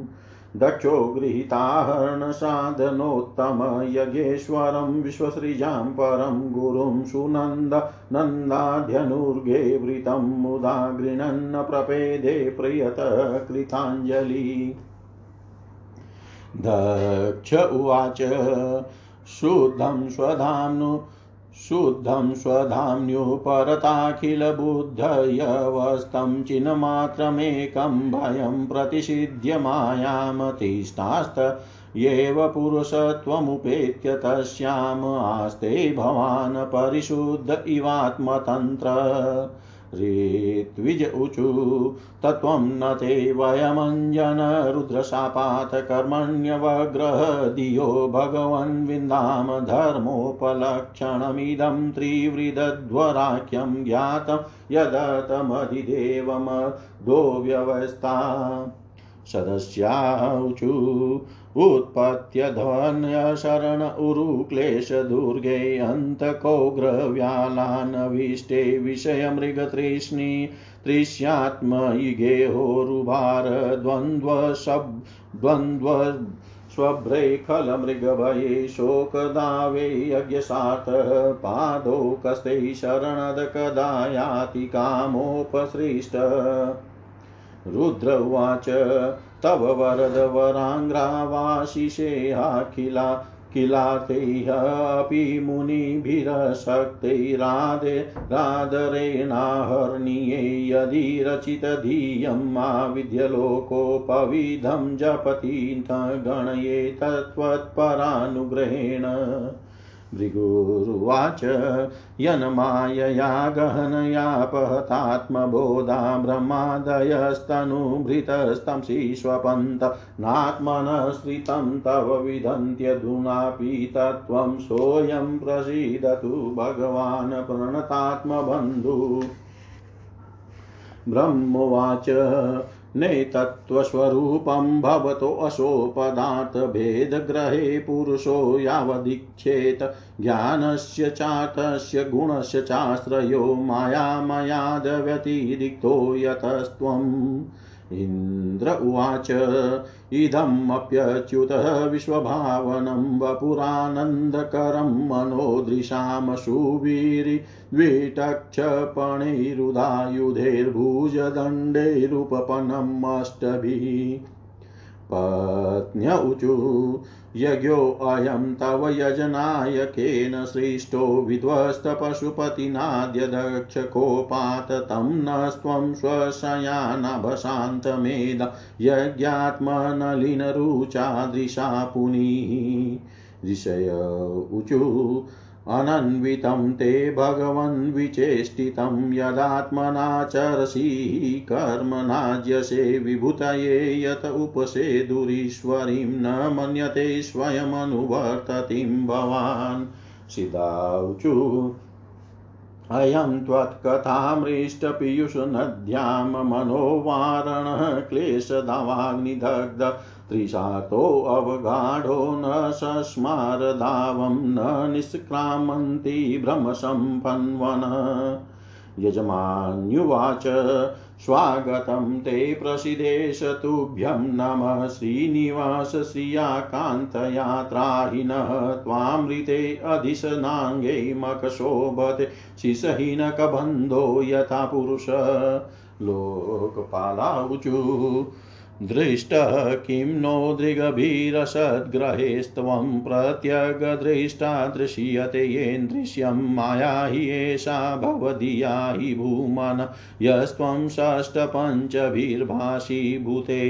दक्षो गृहीताहरणसाधनोत्तम यज्ञेश्वरं विश्वसृजां परं गुरुं सुनन्द नन्दाध्यनुर्गे वृतं मुदा गृह्णन् प्रपेदे प्रियत कृताञ्जलि। दक्ष उवाच शुद्धं स्वधाम्नु, शुद्धं स्वधाम्न्युपरताखिलबुद्धयवस्तं चिन्मात्रमेकं भयं प्रतिषिध्य मायामतिष्ठास्त येव पुरुषत्वमुपेत्य तस्याम्, आस्ते भवान् परिशुद्ध इवात्मतन्त्र। ऋत्विज ऊचु तत्त्वं न ते वयमञ्जनरुद्रशापात् कर्मण्यवग्रह दियो भगवन् विन्दाम धर्मोपलक्षणमिदं त्रिवृदध्वराख्यं ज्ञातं यदतमधिदेवमदो व्यवस्था सदस्याऊचु उत्पत्यध्वन्यशरण उरुक्लेशदुर्गे अन्तकोग्रव्यालानविष्टे विषयमृगतृष्णि तृष्यात्मयिगेहोरुभार द्वन्द्वशब् द्वन्द्व स्वभ्रेखलमृगभये शोकदावे यज्ञसातः पादौ कस्ते शरणदकदा याति कामोपसृष्ट रुद्र उवाच तव वरदवराङ्ग्रावाशिषेऽखिला किलातैरपि मुनिभिरशक्तैरादे रादरेणाहर्णीये यदि रचितधियं मा विद्यलोकोपविधं जपति गणये तत्त्वत्परानुग्रहेण। भृगुरुवाच यन्मायया गहनयापहतात्मबोधा ब्रह्मादयस्तनुभृतस्तं शिष्वपन्त नात्मनस्त्रितं तव विदन्त्यधुनापि तत्त्वं सोऽयं प्रसीदतु भगवान् प्रणतात्मबन्धु। ब्रह्मोवाच। नेतत्त्वस्वरूपं भवतोऽशोपदार्थभेदग्रहे पुरुषो यावदीक्षेत ज्ञानस्य चातस्य गुणस्य चाश्रयो मायामयादव्यतिरिक्तो यतस्त्वम्। इन्द्र उवाच। इदमप्यच्युतः विश्वभावनं वपुरानन्दकरं मनोदृशां सुवीरि द्विटक्षपणैरुदायुधैर्भुजदण्डैरुपपनम् अष्टभिः। पत्न्य ऊचु यज्ञोऽयं तव यजनायकेन सृष्टो विध्वस्तपशुपतिनाद्य दक्षकोपात् तं नस्त्वं स्वशयानभशान्तमेद यज्ञात्मनलिनरुचादृशा पुनीः। ऋषय ऊचु अनन्वितं ते भगवन् विचेष्टितं यदात्मनाचरसि कर्मणाज्यसे विभूतये यत उपसेदुरीश्वरीं न मन्यते स्वयमनुवर्ततिं भवान्। सिदाऊचु अयं त्वत्कथामृष्टपीयूषनद्यां मनोवारणः क्लेशदावाग्निदग्ध त्रिशातोऽवगाढो न सस्मारदावं न निष्क्रामन्ति भ्रमसम्पन्वन। यजमान्युवाच, स्वागतं ते प्रसिदेश तुभ्यं नमः श्रीनिवास श्रियाकान्तयात्राहिनः त्वामृते अधिशनाङ्गे मकशोभते शिशहीनकबन्धो यथा पुरुष। लोकपालाऊचु दृष्टः किं नो दृगभिरसद्ग्रहेस्त्वं प्रत्यगदृष्टा दृश्यते येन्दृश्यं माया हि एषा भवदीया हि भूमन यस्त्वं षष्टपञ्चभिर्भाषीभूते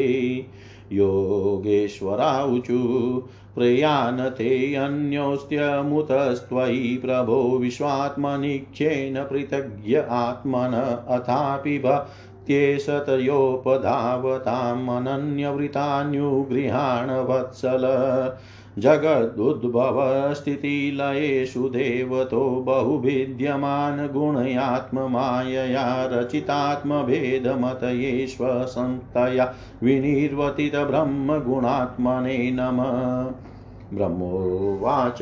योगेश्वराऊचु प्रयानते अन्योस्त्यमुतस्त्वयि प्रभो विश्वात्मनिख्येन पृथग्य आत्मन अथापि त्येषतयोपधावतामनन्यवृतान्युगृहाण वत्सल जगदुद्भवस्थितिलयेषु देवतो बहुभिद्यमान गुणयात्ममायया रचितात्मभेदमतयेष्वसंतया विनिर्वतितब्रह्मगुणात्मने नमः। ब्रह्मोवाच।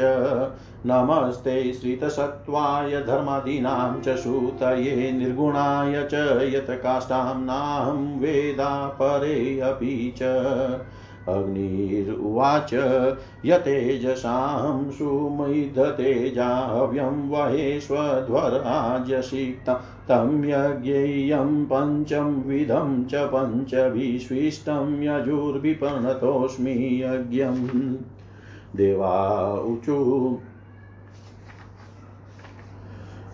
नमस्ते श्रितसत्त्वाय धर्मादीनां च सूतये निर्गुणाय च यत्काष्ठां नाहं वेदा परे अपि च। अग्निरुवाच यतेजसां सुमैधतेजाव्यं वहेष्वध्वराज्यसिक्तं तं यज्ञेयं पञ्चं विधं च पञ्चभिस्विष्टं यजुर्विपणतोऽस्मि यज्ञम्। देवा ऊचु।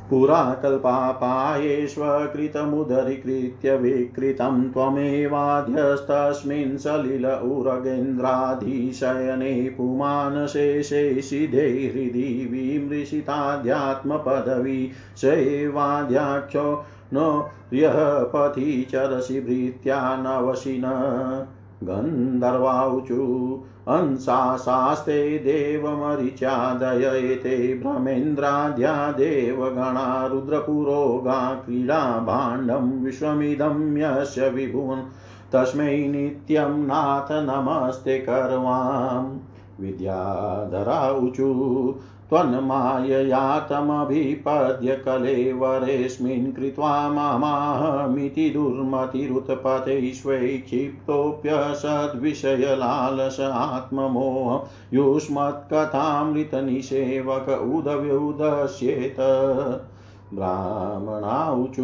पुरा कल्पापायेष्वकृतमुदरीकृत्य विकृतं त्वमेवाध्यस्तस्मिन् सलिल उरगेन्द्राधिशयने पुमानशेषे सिधे हृदि विमृशिताध्यात्मपदवी शैवाध्याख्यो नो यः पथि चरसि भृत्या नवशिन गन्धर्वाऊचु अंसास्ते देवमरिचादय एते भ्रमेन्द्राद्या देवगणा रुद्रपुरोगा क्रीडा भाण्डं विश्वमिदं यस्य विभुन् तस्मै नित्यं नाथ नमस्ते करवाम् विद्याधराऊचु त्वन्माययातमभिपद्य कलेवरेऽस्मिन् कृत्वा मामाहमिति दुर्मतिरुत्पतैष्वैक्षिप्तोऽप्यसद्विषयलालस आत्ममोह युष्मत्कथामृतनिषेवक उदव्युदस्येत। ब्राह्मणाऊचु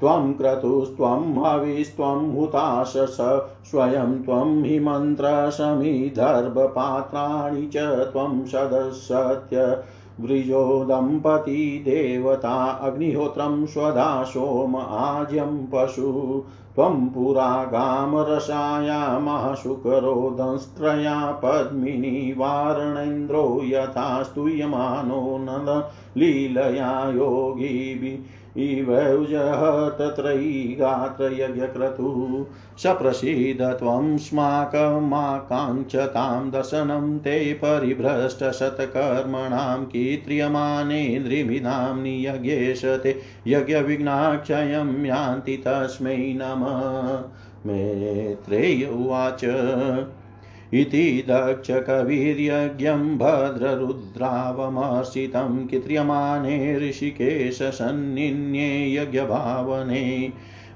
त्वं क्रतुस्त्वं हविस्त्वं हुताशस, स्वयं त्वं हि मन्त्रशमिदर्भपात्राणि च त्वं सदसत्य वृजो दम्पती देवता, अग्निहोत्रं स्वधा सोम आज्यं पशु। त्वं पुरा गामरसायामः शुकरोदंस्त्रया पद्मिनी वारणेन्द्रो यथा स्तूयमानो नद लीलया योगिभिः इवौजः तत्रैगात्रयज्ञक्रतुः सप्रसीद त्वं स्माकमाकाङ्क्षतां दर्शनं ते परिभ्रष्टशतकर्मणां कीत्रियमानेन्द्रिमिनां नियज्ञेश ते यज्ञविघ्नाक्षयं यान्ति तस्मै नमः। मेत्रेय उवाच। इति दक्षकविर्यज्ञं भद्ररुद्रावमर्षितं कित्र्यमाणे ऋषिकेशसन्निन्ये यज्ञभावने।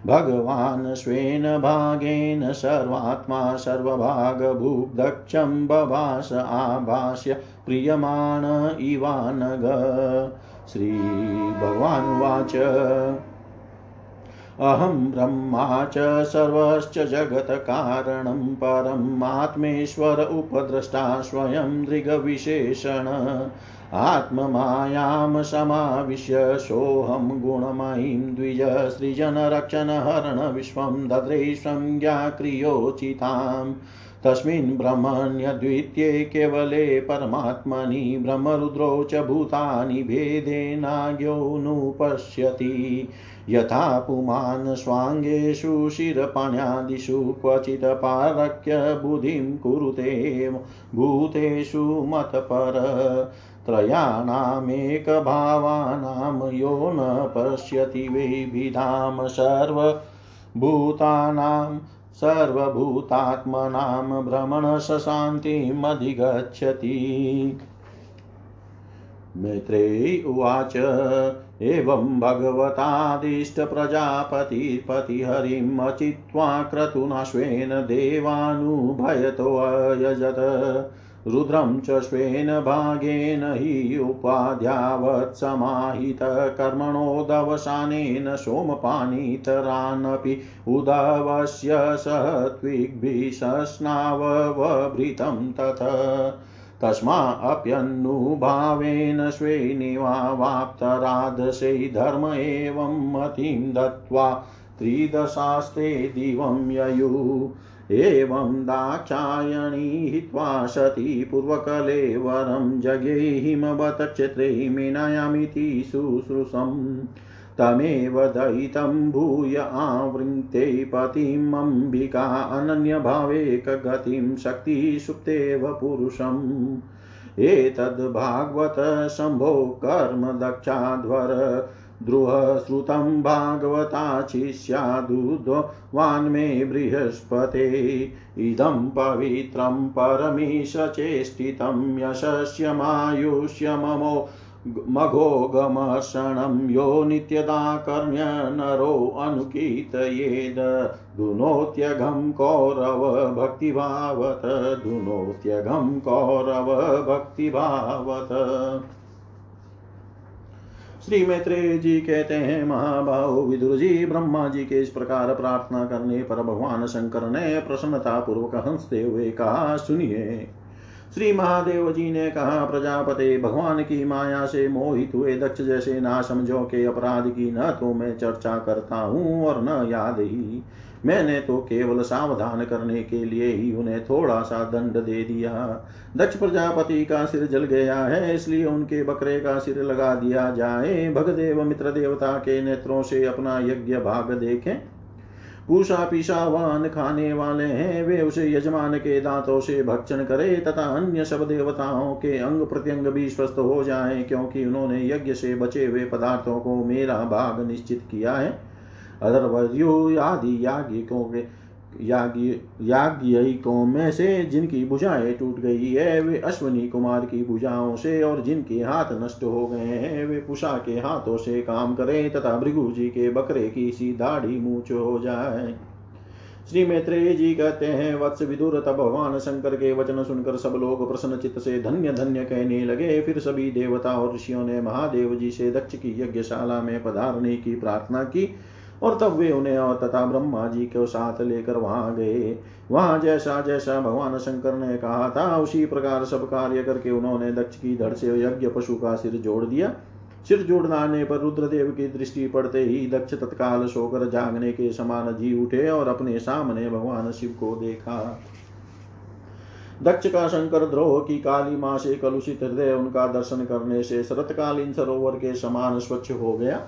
भगवान् स्वेन भागेन सर्वात्मा सर्वभागभूदक्षं बभास आभाष्य प्रीयमाण इवानग। श्रीभगवानुवाच अहं ब्रह्मा च सर्वश्च जगत्कारणं परमात्मेश्वर उपद्रष्टा स्वयं दृग्विशेषण। आत्ममायां समाविश्य सोऽहं गुणमयीं द्विज सृजनरक्षणहरणविश्वं दद्रे संज्ञाक्रियोचिताम् तस्मिन् ब्रह्मण्यद्वितीये केवले परमात्मनि ब्रह्मरुद्रौ च भूतानि भेदेनाज्ञोऽनुपश्यति यथा पुमान् स्वाङ्गेषु शिरपाण्यादिषु क्वचित् पारक्य बुद्धिं कुरुते भूतेषु मतपर त्रयाणामेकभावानां यो न पश्यति विविधां सर्वभूतानां सर्वभूतात्मनां भ्रमणशशान्तिमधिगच्छति मैत्रेयी उवाच। एवं भगवतादिष्टप्रजापतिपतिहरिम् अचित्वा क्रतुनाश्वेन देवानुभयतोऽयजत। रुद्रं च स्वेन भागेन हि उपाध्यावत्समाहितकर्मणोदवसानेन सोमपानितरानपि उदवस्य सत्विग्भिषस्नाववभृतं तथ तस्माऽप्यनुभावेन स्वेनिवाप्तराधसे धर्म एवं मतिं दत्त्वा त्रिदशास्ते दिवं ययुः। एवं दाक्षायणी हित्वा सती पूर्वकलेवरं जगे हिमवतक्षेत्रे मीनायामिति शुश्रूषम्। तमेव दयितं भूय आवृङ्क्ते पतिमम्बिका अनन्यभावेकगतिं शक्तिसुप्तेव पुरुषम्। एतद्भागवत शम्भो कर्म दक्षाध्वर द्रुहश्रुतं भागवताचिष्यादुद्वान्मे बृहस्पते। इदं पवित्रं परमीशचेष्टितं यशस्यमायुष्यममो मघोगमर्षणं यो नित्यदाकर्ण्य नरोऽनुकीर्तयेद दुनोत्यघं कौरव भक्तिभावत दुनोत्यघं कौरव भक्तिभावत। श्री मैत्रेय जी कहते हैं, महाबाहु विदुर जी ब्रह्मा जी के इस प्रकार प्रार्थना करने पर भगवान शंकर ने प्रसन्नता पूर्वक हँसते हुए कहा, सुनिए। श्री महादेव जी ने कहा, प्रजापते, भगवान की माया से मोहित हुए दक्ष जैसे ना समझो के अपराध की न तो मैं चर्चा करता हूँ और न याद ही। मैंने तो केवल सावधान करने के लिए ही उन्हें थोड़ा सा दंड दे दिया। दक्ष प्रजापति का सिर जल गया है, इसलिए उनके बकरे का सिर लगा दिया जाए। भगदेव मित्र देवता के नेत्रों से अपना यज्ञ भाग देखें। पूषा पीसा वान खाने वाले हैं, वे उसे यजमान के दांतों से भक्षण करे तथा अन्य सब देवताओं के अंग प्रत्यंग भी स्वस्थ हो जाए, क्योंकि उन्होंने यज्ञ से बचे हुए पदार्थों को मेरा भाग निश्चित किया है। अदरवर्यो आदि याज्ञिकों के याज्ञिकों में से जिनकी भुजाएँ टूट गई है, वे अश्वनी कुमार की भुजाओं से और जिनके हाथ नष्ट हो गए हैं, वे पुषा के हाथों से काम करें तथा भृगु जी के बकरे की सी दाढ़ी मूछ हो जाए। श्री मैत्रेय जी कहते हैं, वत्स विदुर तब भगवान शंकर के वचन सुनकर सब लोग प्रसन्न चित्त से धन्य धन्य कहने लगे। फिर सभी देवता और ऋषियों ने महादेव जी से दक्ष की यज्ञशाला में पधारने की प्रार्थना की। और तब वे उन्हें और तथा ब्रह्मा जी को साथ लेकर वहाँ गए। वहाँ जैसा जैसा भगवान शंकर ने कहा था, उसी प्रकार सब कार्य करके उन्होंने दक्ष की धड़ से यज्ञ पशु का सिर जोड़ दिया। सिर जोड़ डालने पर रुद्रदेव की दृष्टि पड़ते ही दक्ष तत्काल सोकर जागने के समान जी उठे और अपने सामने भगवान शिव को देखा। दक्ष का शंकर द्रोह की काली माँ से कलुषित हृदय उनका दर्शन करने से शरतकालीन सरोवर के समान स्वच्छ हो गया।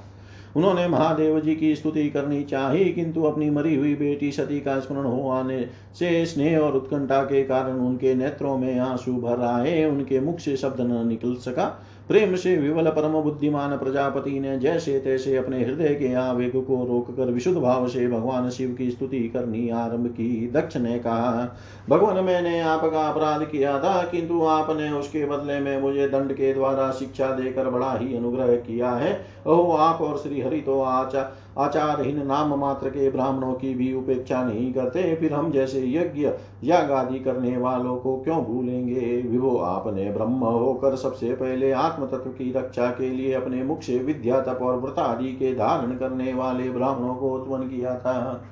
उन्होंने महादेव जी की स्तुति करनी चाहिए किंतु अपनी मरी हुई बेटी सती का स्मरण हो आने से स्नेह और उत्कंठा के कारण उनके नेत्रों में आँसू भर आए, उनके मुख से शब्द न निकल सका। प्रेम से विवल परम बुद्धिमान प्रजापति ने जैसे तैसे अपने हृदय के आवेग को रोककर विशुद्ध भाव से भगवान शिव की स्तुति करनी आरंभ की। दक्ष ने कहा, भगवान, मैंने आपका अपराध किया था, किंतु आपने उसके बदले में मुझे दंड के द्वारा शिक्षा देकर बड़ा ही अनुग्रह किया है। ओ आप और श्री हरि तो आचा आचारहीन नाम मात्र के ब्राह्मणों की भी उपेक्षा नहीं करते, फिर हम जैसे यज्ञ याग आदि करने वालों को क्यों भूलेंगे? विभो आपने ब्रह्म होकर सबसे पहले आत्म तत्व की रक्षा के लिए अपने मुख से विद्या, तप और व्रत आदि के धारण करने वाले ब्राह्मणों को उत्पन्न किया था।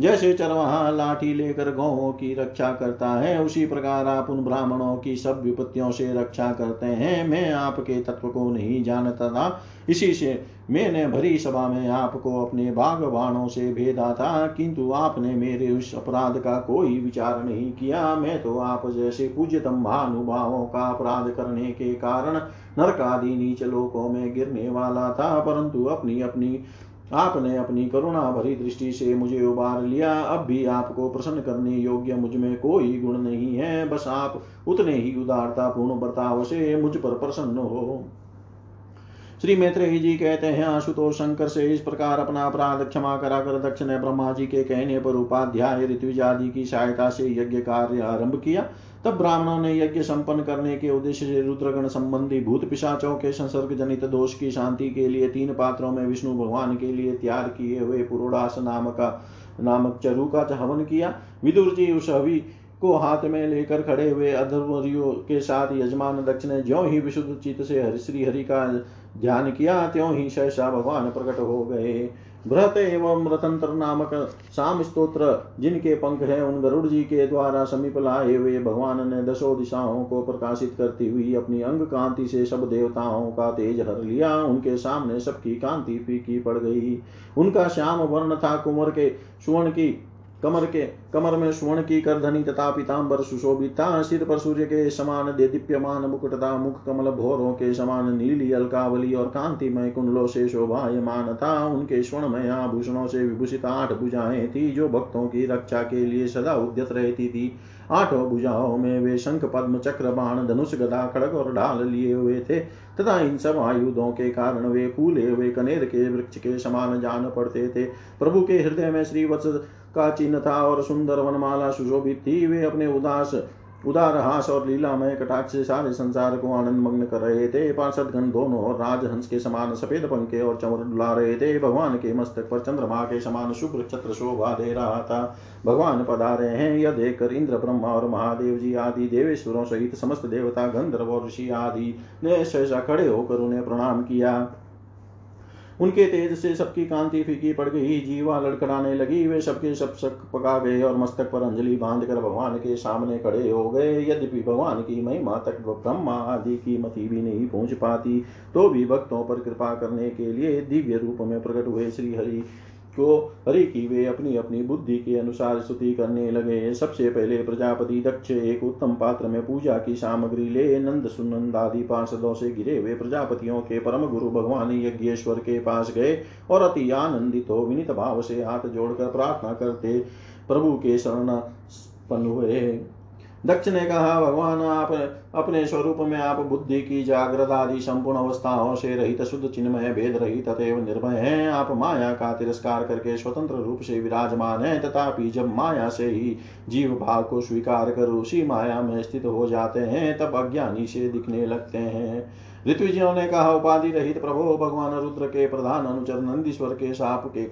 जैसे चरवाहा लाठी लेकर गौों की रक्षा करता है, उसी प्रकार आप उन ब्राह्मणों की सब विपत्तियों से रक्षा करते हैं। मैं आपके तत्व को नहीं जानता था, इसी से मैंने भरी सभा में आपको अपने बागवानों से भेदा था, किंतु आपने मेरे उस अपराध का कोई विचार नहीं किया। मैं तो आप जैसे पूज्यतम महानुभावों का अपराध करने के कारण नरक आदि नीच लोकों में गिरने वाला था, परंतु अपनी अपनी आपने अपनी करुणा भरी दृष्टि से मुझे उबार लिया। अब भी आपको प्रसन्न करने योग्य मुझमें कोई गुण नहीं है। बस आप उतने ही उदारता पूर्ण बर्ताव से मुझ पर प्रसन्न हो। श्री मैत्रेय जी कहते हैं, आशुतोष शंकर से इस प्रकार अपना अपराध क्षमा कराकर दक्ष ने ब्रह्मा जी के कहने पर उपाध्याय ऋतुज की सहायता से यज्ञ कार्य आरंभ किया। तब ब्राह्मणों ने यज्ञ संपन्न करने के उद्देश्य से रुद्रगण संबंधी भूत पिशाचों के संसर्ग जनित दोष की शांति के लिए तीन पात्रों में विष्णु भगवान के लिए तैयार किए हुए पुरोडास नामक नामक चरु का हवन किया। विदुर जी उस अवि को हाथ में लेकर खड़े हुए अधर्वरियों के साथ यजमान दक्ष ने ज्यो ही विशुद्ध चित्त से श्री हरि का ध्यान किया, त्यों ही सहसा भगवान प्रकट हो गए। बृहत एवं रतंत्र नामक शाम स्त्रोत्र जिनके पंख हैं उन गरुड़ जी के द्वारा समीप लाए हुए भगवान ने दसों दिशाओं को प्रकाशित करती हुई अपनी अंग कांति से सब देवताओं का तेज हर लिया। उनके सामने सबकी कांति फीकी पड़ गई। उनका श्याम वर्ण था कुंवर के, सुवर्ण की कमर के, कमर में स्वर्ण की करधनी तथा पीताम्बर सुशोभित था सिर पर सूर्य के समान दे दीप्यमान मुकुट तथा मुख कमल भोरों के समान नीली, अलकावली और कांतिमय कुंडलों से शोभायमान था। उनके स्वर्णमय आभूषणों से विभूषित आठ भुजाएँ थी, जो भक्तों की रक्षा के लिए सदा उद्यत रहती थी। आठों भुजाओं में वे शंख, पद्म, चक्र, बाण, धनुष, गदा, खड़ग और ढाल लिए हुए थे। तथा इन सब आयुधों के कारण वे फूले हुए कनेर के वृक्ष के समान जान पड़ते थे। प्रभु के हृदय में श्रीवत्स का चिन्ह था और सुंदर वनमाला सुशोभित थी। वे अपने उदास, उदार हास और लीलामय कटाक्ष से सारे संसार को आनंद मग्न कर रहे थे। पार्षद गण दोनों और राजहंस के समान सफ़ेद पंखे और चमर डुला रहे थे। भगवान के मस्तक पर चंद्रमा के समान शुभ्र छत्र शोभा दे रहा था। भगवान पधारे हैं। यह देखकर इंद्र, ब्रह्मा और महादेव जी आदि, देवेश्वरों सहित समस्त देवता, गंधर्व और ऋषि आदि ने सहसा खड़े होकर उन्हें प्रणाम किया। उनके तेज से सबकी कांति फीकी पड़ गई। जीवा लड़खड़ाने लगी। वे सबके सब शक पका गए और मस्तक पर अंजलि बाँध कर भगवान के सामने खड़े हो गए। यद्यपि भगवान की महिमा तक ब्रह्मा आदि की मति भी नहीं पहुँच पाती तो भी भक्तों पर कृपा करने के लिए दिव्य रूप में प्रकट हुए श्री हरि को हरि की वे अपनी अपनी बुद्धि के अनुसार स्तुति करने लगे। सबसे पहले प्रजापति दक्ष एक उत्तम पात्र में पूजा की सामग्री ले नंद सुनंद आदि पार्षदों से गिरे हुए प्रजापतियों के परम गुरु भगवान यज्ञेश्वर के पास गए और अति आनंदित हो विनित भाव से हाथ जोड़कर प्रार्थना करते प्रभु के शरण हुए। दक्ष ने कहा, भगवान, आप अपने स्वरूप में आप बुद्धि की जागृत आदि संपूर्ण अवस्थाओं से रहित शुद्ध चिन्मय, भेद रहित तथेव निर्भय हैं। आप माया का तिरस्कार करके स्वतंत्र रूप से विराजमान है, तथापि जब माया से ही जीव भाव को स्वीकार कर उसी माया में स्थित हो जाते हैं, तब अज्ञानी से दिखने लगते हैं। ऋतुजियों ने कहा, उपाधि रहित प्रभो भगवान रुद्र के प्रधान अनुचर नंदीश्वर के साप के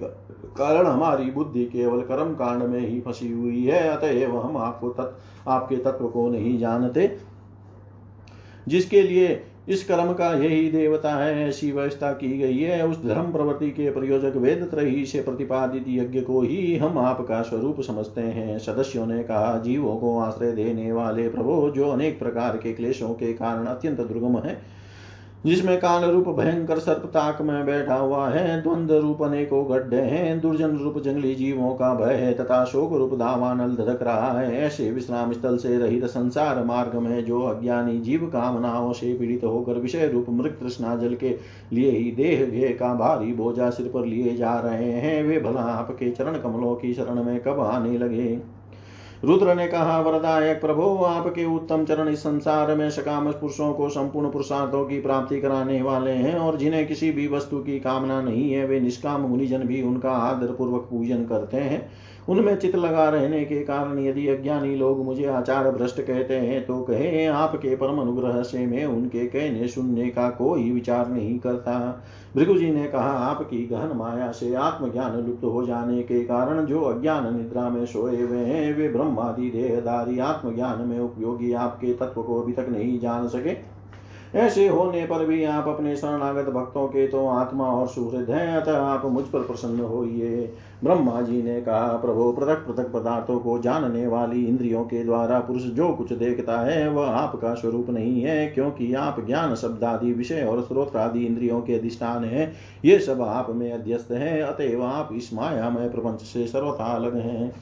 कारण हमारी बुद्धि केवल कर्म कांड में ही फंसी हुई है, अतएव हम आपको तत्, आपके तत्व को नहीं जानते। जिसके लिए इस कर्म का यही देवता है, ऐसी व्यवस्था की गई है। उस धर्म प्रवृत्ति के प्रयोजक वेद त्रही से प्रतिपादित यज्ञ को ही हम आपका स्वरूप समझते हैं। सदस्यों ने कहा, जीवों को आश्रय देने वाले प्रभो, जो अनेक प्रकार के क्लेशों के कारण अत्यंत दुर्गम है जिसमें काल रूप भयंकर सर्प ताक में बैठा हुआ है, द्वंद रूप अनेकों गड्ढे हैं, दुर्जन रूप जंगली जीवों का भय है, तथा शोक रूप दावानल धधक रहा है, ऐसे विश्राम स्थल से रहित संसार मार्ग में जो अज्ञानी जीव कामनाओं से पीड़ित होकर विषय रूप मृत तृष्णा जल के लिए ही देह घे का भारी बोझा सिर पर लिए जा रहे हैं, वे भला आपके चरण कमलों की शरण में कब आने लगे? रुद्र ने कहा, वरदायक प्रभो, आपके उत्तम चरण इस संसार में सकाम पुरुषों को संपूर्ण पुरुषार्थों की प्राप्ति कराने वाले हैं और जिन्हें किसी भी वस्तु की कामना नहीं है, वे निष्काम मुनिजन भी उनका आदर पूर्वक पूजन करते हैं। उनमें चित लगा रहने के कारण यदि अज्ञानी लोग मुझे आचार भ्रष्ट कहते हैं तो कहे, आपके परम अनुग्रह से मैं उनके कहने सुनने का कोई विचार नहीं करता। भृगु जी ने कहा, आपकी गहन माया से आत्मज्ञान लुप्त हो जाने के कारण जो अज्ञान निद्रा में सोए हुए हैं, वे ब्रह्मादि देहदारी आत्मज्ञान में उपयोगी आपके तत्व को अभी तक नहीं जान सके। ऐसे होने पर भी आप अपने शरणागत भक्तों के तो आत्मा और सुहृद हैं, अतः आप मुझ पर प्रसन्न होइए। ब्रह्मा जी ने कहा, प्रभु, पृथक पृथक पदार्थों को जानने वाली इंद्रियों के द्वारा पुरुष जो कुछ देखता है, वह आपका स्वरूप नहीं है, क्योंकि आप ज्ञान शब्द आदि विषय और स्रोत आदि इंद्रियों के अधिष्ठान है। ये सब आप में अध्यस्त है, अतएव आप इस मायामय प्रपंच से सर्वथा अलग हैं।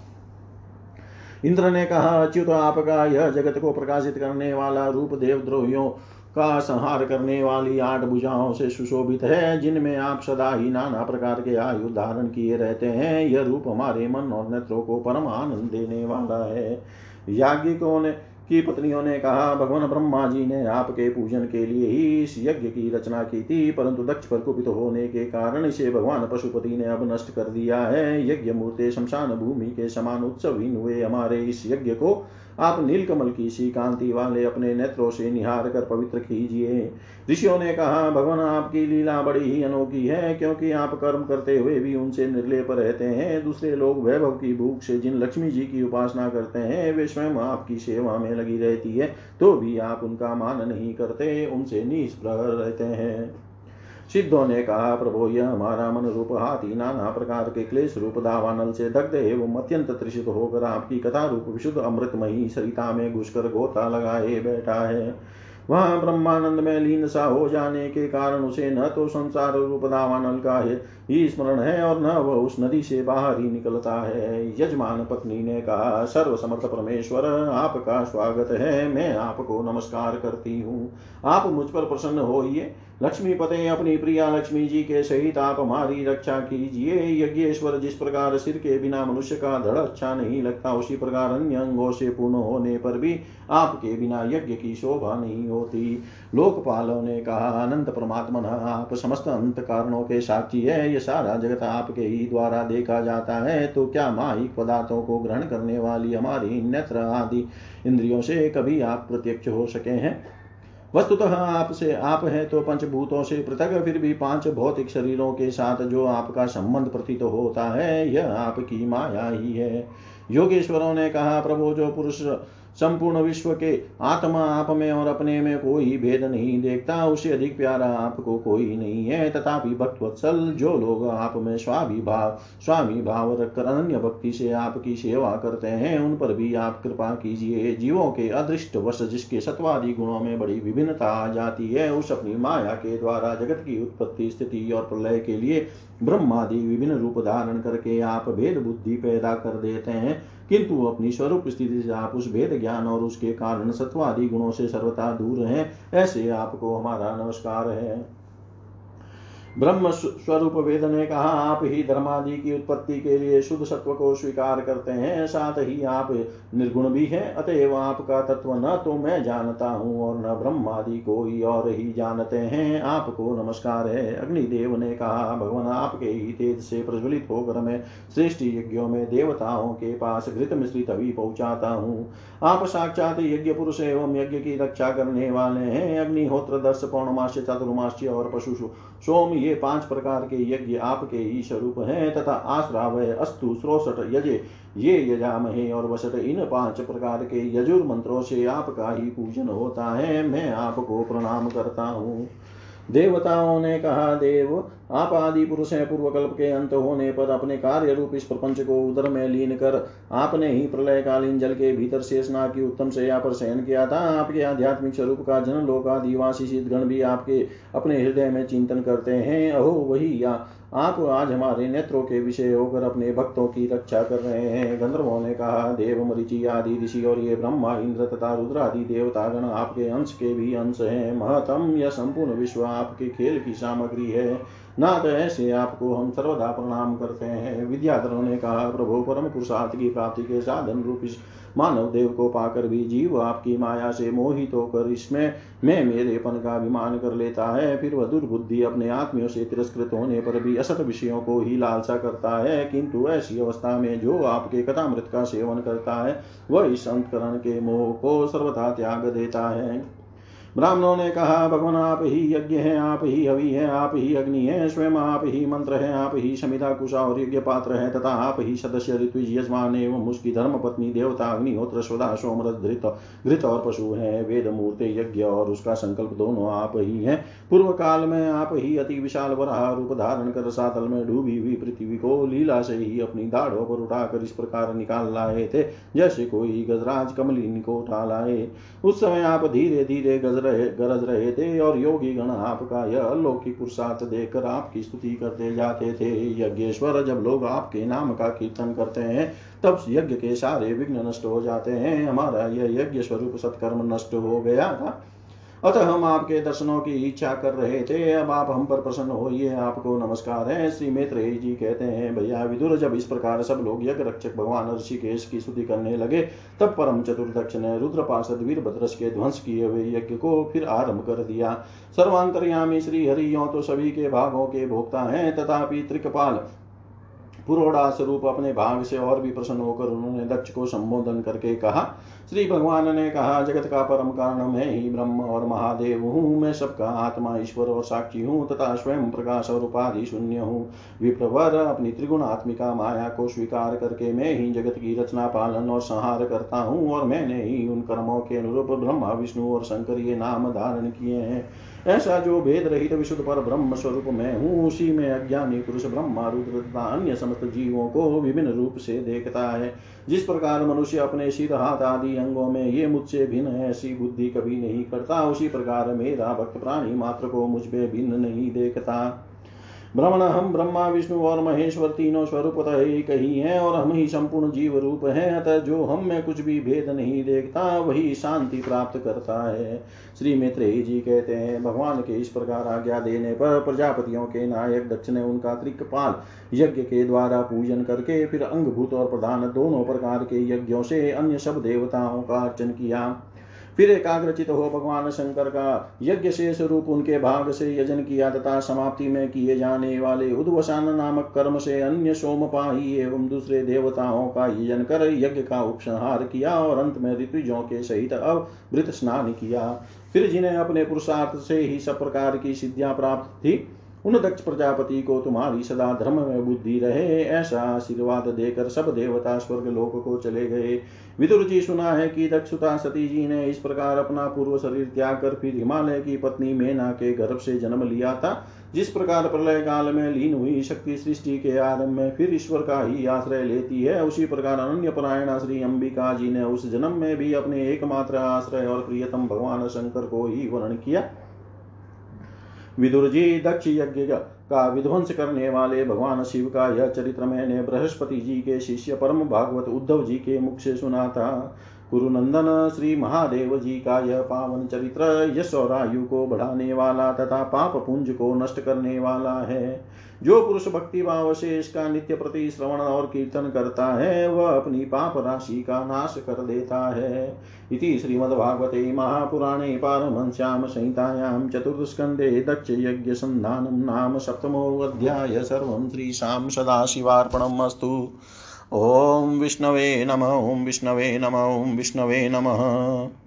इंद्र ने कहा, अच्युत, आपका यह जगत को प्रकाशित करने वाला रूप देवद्रोहियों का संहार करने वाली आठ भुजाओं से सुशोभित है, जिनमें आप सदा ही नाना प्रकार के आयु धारण किए रहते हैं। यह रूप हमारे मन और नेत्रों को परम आनंद देने वाला है। याज्ञिकों ने की पत्नियों ने कहा, भगवान ब्रह्मा जी ने आपके पूजन के लिए ही इस यज्ञ की रचना की थी, परंतु दक्ष पर कुपित होने के कारण इसे भगवान पशुपति ने अब नष्ट कर दिया है। यज्ञ मूर्ति शमशान भूमि के समान उत्सवहीन हुए हमारे इस यज्ञ को आप नीलकमल की सी कांति वाले अपने नेत्रों से निहार कर पवित्र कीजिए। ऋषियों ने कहा, भगवान, आपकी लीला बड़ी ही अनोखी है, क्योंकि आप कर्म करते हुए भी उनसे निर्लेप रहते हैं। दूसरे लोग वैभव की भूख से जिन लक्ष्मी जी की उपासना करते हैं, वे स्वयं आपकी सेवा में लगी रहती है तो भी आप उनका मान नहीं करते, उनसे निष्प्रह रहते हैं। सिद्धों ने कहा, प्रभो, यह हमारा मन रूप हाथी नाना प्रकार के क्लेश रूप दावानल से दग्ध एवं अत्यंत त्रिषित होकर आपकी कथा रूप विशुद्ध अमृतमयी सरिता में घुसकर गोता लगाए बैठा है। वह ब्रह्मानंद में लीन सा हो जाने के कारण उसे न तो संसार रूप दावानल का ही स्मरण है और न वह उस नदी से बाहर ही निकलता है। यजमान पत्नी ने कहा सर्व समर्थ परमेश्वर, आपका स्वागत है। मैं आपको नमस्कार करती हूँ। आप मुझ पर प्रसन्न होइए। लक्ष्मी पते अपनी प्रिया लक्ष्मी जी के सहित आप हमारी रक्षा कीजिए। यज्ञेश्वर जिस प्रकार सिर के बिना मनुष्य का धड़ अच्छा नहीं लगता, उसी प्रकार अन्य अंगों से पूर्ण होने पर भी आपके बिना यज्ञ की शोभा नहीं होती। लोकपालों ने कहा, अनंत परमात्मा आप समस्त अंत कारणों के साक्षी है। ये सारा जगत आपके ही द्वारा देखा जाता है। तो क्या माहिक पदार्थों को ग्रहण करने वाली हमारी नेत्र आदि इंद्रियों से कभी आप प्रत्यक्ष हो सके हैं? वस्तुतः आपसे आप है तो पंचभूतों से पृथक, फिर भी पाँच भौतिक शरीरों के साथ जो आपका संबंध प्रतीत तो होता है, यह आपकी माया ही है। योगेश्वरों ने कहा, प्रभु, जो पुरुष संपूर्ण विश्व के आत्मा आप में और अपने में कोई भेद नहीं देखता, उसे अधिक प्यारा आपको कोई नहीं है। तथापि भक्तवत्सल जो लोग आप में स्वामी भाव स्वामी भाव रखकर अन्य भक्ति से आपकी सेवा करते हैं, उन पर भी आप कृपा कीजिए। जीवों के अदृष्ट वश जिसके सत्वादि गुणों में बड़ी विभिन्नता आ जाती है, उस अपनी माया के द्वारा जगत की उत्पत्ति, स्थिति और प्रलय के लिए ब्रह्मादि विभिन्न रूप धारण करके आप भेद बुद्धि पैदा कर देते हैं। किंतु अपनी स्वरूप स्थिति से आप उस भेद ज्ञान और उसके कारण सत्वादि गुणों से सर्वथा दूर हैं। ऐसे आपको हमारा नमस्कार है। ब्रह्म स्वरूप वेद ने कहा, आप ही धर्मादि की उत्पत्ति के लिए शुद्ध सत्व को स्वीकार करते हैं, साथ ही आप निर्गुण भी हैं, अतएव आपका तत्व न तो मैं जानता हूँ और न ब्रह्मादि कोई और ही जानते हैं। आपको नमस्कार है। अग्निदेव ने कहा, भगवान आपके ही तेज से प्रज्वलित होकर मैं श्रेष्ठ यज्ञों में देवताओं के पास घृत मिश्रित अभी पहुंचाता हूँ। आप साक्षात यज्ञ पुरुष एवं यज्ञ की रक्षा करने वाले हैं। अग्निहोत्र, दर्श पौर्णमाश्य चातुर्माश्य और पशु सोम ये पाँच प्रकार के यज्ञ आपके स्वरूप हैं, तथा आश्रावय अस्तु श्रोषट यजे, ये यजामहे, और वसट इन पाँच प्रकार के यजुर मंत्रों से आपका ही पूजन होता है। मैं आपको प्रणाम करता हूँ। देवताओं ने कहा, देव, आप आदि पुरुष हैं पूर्व कल्प के अंत होने पर अपने कार्य रूप इस प्रपंच को उदर में लीन कर, आपने ही प्रलय कालीन जल के भीतर शेषना की उत्तम से पर शयन किया था। आपके आध्यात्मिक स्वरूप का जन लोक आदिवासी सिद्धगण भी आपके अपने हृदय में चिंतन करते हैं। अहो, वही या आप आज हमारे नेत्रों के विषय होकर अपने भक्तों की रक्षा कर रहे हैं। गंधर्वों ने कहा, देव, मरिचि आदि, ऋषि और ये ब्रह्मा, इंद्र तथा रुद्र आदि देवतागण आपके अंश के भी अंश हैं। महतम यह संपूर्ण विश्व आपके खेल की सामग्री है। नाथ, ऐसे आपको हम सर्वदा प्रणाम करते हैं। विद्याधरों ने कहा, प्रभु परम पुरुषार्थ की प्राप्ति के साधन रूप मानव देव को पाकर भी जीव आपकी माया से मोहित होकर इसमें मैं मेरेपन का अभिमान कर लेता है। फिर वह दुर्बुद्धि अपने आत्मियों से तिरस्कृत होने पर भी असत विषयों को ही लालसा करता है। किंतु ऐसी अवस्था में जो आपके कथामृत का सेवन करता है, वह इस अंतकरण के मोह को सर्वथा त्याग देता है। ब्राह्मणों ने कहा, भगवान, आप ही यज्ञ है, आप ही हवि है, आप ही अग्नि है, स्वयं आप ही मंत्र है, आप ही समिता कुशा और यज्ञ पात्र है, तथा आप ही सदस्य ऋतु यजमान एवं उसकी धर्म पत्नी, देवता, अग्निहोत्र, स्वदा सोमरथ धृत, घृत और पशु है, वेद, मूर्ति, यज्ञ और उसका संकल्प दोनों आप ही है। पूर्व काल में आप ही अति विशाल वराह रूप धारण कर सातल में डूबी हुई पृथ्वी को लीला से ही अपनी दाढ़ों पर उठाकर इस प्रकार निकाल लाए थे, जैसे कोई गजराज कमलिन को उठा लाए। उस समय आप धीरे धीरे गज रहे, गरज रहे थे और योगी गण आपका यह अलौकिक पुरुषार्थ देखकर आपकी स्तुति करते जाते थे। यज्ञेश्वर, जब लोग आपके नाम का कीर्तन करते हैं, तब यज्ञ के सारे विघ्न नष्ट हो जाते हैं। हमारा यह यज्ञ स्वरूप सत्कर्म नष्ट हो गया था। अतः हम आपके दर्शनों की इच्छा कर रहे थे। अब आप हम पर प्रसन्न होइए। आपको नमस्कार है। श्री मैत्रेय जी कहते हैं, भैया विदुर, जब इस प्रकार सब लोग यज्ञ रक्षक भगवान ऋषिकेश की स्तुति करने लगे, तब परम चतुर्दक्ष ने रुद्र पार्षद वीरभद्रश के ध्वंस किए हुए यज्ञ को फिर आरंभ कर दिया। सर्वांतरयामी श्री हरि यो तो सभी के भागों के भोक्ता हैं। तथापि त्रिकपाल पुरोड़ा स्वरूप अपने भाग से और भी प्रसन्न होकर उन्होंने दक्ष को संबोधन करके कहा श्री भगवान ने कहा, जगत का परम कारण मैं ही ब्रह्म और महादेव हूँ। मैं सबका आत्मा, ईश्वर और साक्षी हूँ तथा स्वयं प्रकाश और उपाधि शून्य हूँ। विप्रवर अपनी त्रिगुण आत्मिका माया को स्वीकार करके मैं ही जगत की रचना, पालन और संहार करता हूँ और मैंने ही उन कर्मों के अनुरूप ब्रह्मा, विष्णु और शंकर ये नाम धारण किए हैं। ऐसा जो भेद रहित विशुद्ध पर ब्रह्म स्वरूप में हूँ, उसी में अज्ञानी पुरुष ब्रह्मा, रुद्र तथा अन्य समस्त जीवों को विभिन्न रूप से देखता है। जिस प्रकार मनुष्य अपने सिर, हाथ आदि अंगों में ये मुझसे भिन्न है, ऐसी बुद्धि कभी नहीं करता। उसी प्रकार मेरा भक्त, प्राणी मात्र को मुझमें भिन्न नहीं देखता। भ्रमण हम ब्रह्मा विष्णु और महेश्वर तीनों स्वरूप एक ही है और हम ही संपूर्ण जीव रूप है, अतः जो हम में कुछ भी भेद नहीं देखता, वही शांति प्राप्त करता है। श्री मित्रेय जी कहते हैं, भगवान के इस प्रकार आज्ञा देने पर प्रजापतियों के नायक दक्ष ने उनका त्रिकपाल यज्ञ के द्वारा पूजन करके फिर अंगभूत और प्रधान दोनों प्रकार के यज्ञों से अन्य सब देवताओं का अर्चन किया। फिर एकाग्रचित हो भगवान शंकर का। यज्ञ शेष रूप उनके भाग से यजन किया तथा समाप्ति में किए जाने वाले उद्वसान नामक कर्म से अन्य सोमपाही एवं दूसरे देवताओं का यजन कर यज्ञ का उपसंहार किया और अंत में ऋतुजों के सहित अवृत स्नान किया। फिर जिन्हें अपने पुरुषार्थ से ही सब प्रकार की सिद्धियाँ प्राप्त थी उन दक्ष प्रजापति को तुम्हारी सदा धर्म में बुद्धि रहे, ऐसा आशीर्वाद देकर सब देवता स्वर्ग लोक को चले गए। विदुर जी सुना है कि दक्षुता सती जी ने इस प्रकार अपना पूर्व शरीर त्याग कर फिर हिमालय की पत्नी मेना के गर्भ से जन्म लिया था। जिस प्रकार प्रलय काल में लीन हुई शक्ति सृष्टि के आरंभ में फिर ईश्वर का ही आश्रय लेती है, उसी प्रकार अनन्य परायणा श्री अंबिका जी ने उस जन्म में भी अपने एकमात्र आश्रय और प्रियतम भगवान शंकर को ही वर्ण किया। विदुर जी दक्ष यज्ञ का विध्वंस करने वाले भगवान शिव का यह चरित्र मैंने बृहस्पति जी के शिष्य परम भागवत उद्धव जी के मुख से सुना था। कुरुनंदन श्री महादेव जी का यह पावन चरित्र यश और आयु को बढ़ाने वाला तथा पाप पुंज को नष्ट करने वाला है। जो पुरुष भक्ति भाव से इसका नित्य प्रति श्रवण और कीर्तन करता है, वह अपनी पाप राशि का नाश कर देता है। इति श्रीमद्भागवते महापुराणे पारमहंस्यां संहितायां चतुर्थस्कन्धे दक्षयज्ञसन्धानं नाम सप्तमोऽध्याय सर्वं श्रीशां सदाशिवार्पणम् अस्तु। ॐ विष्णवे नम, ॐ विष्णवे नम, ॐ विष्णवे नमः।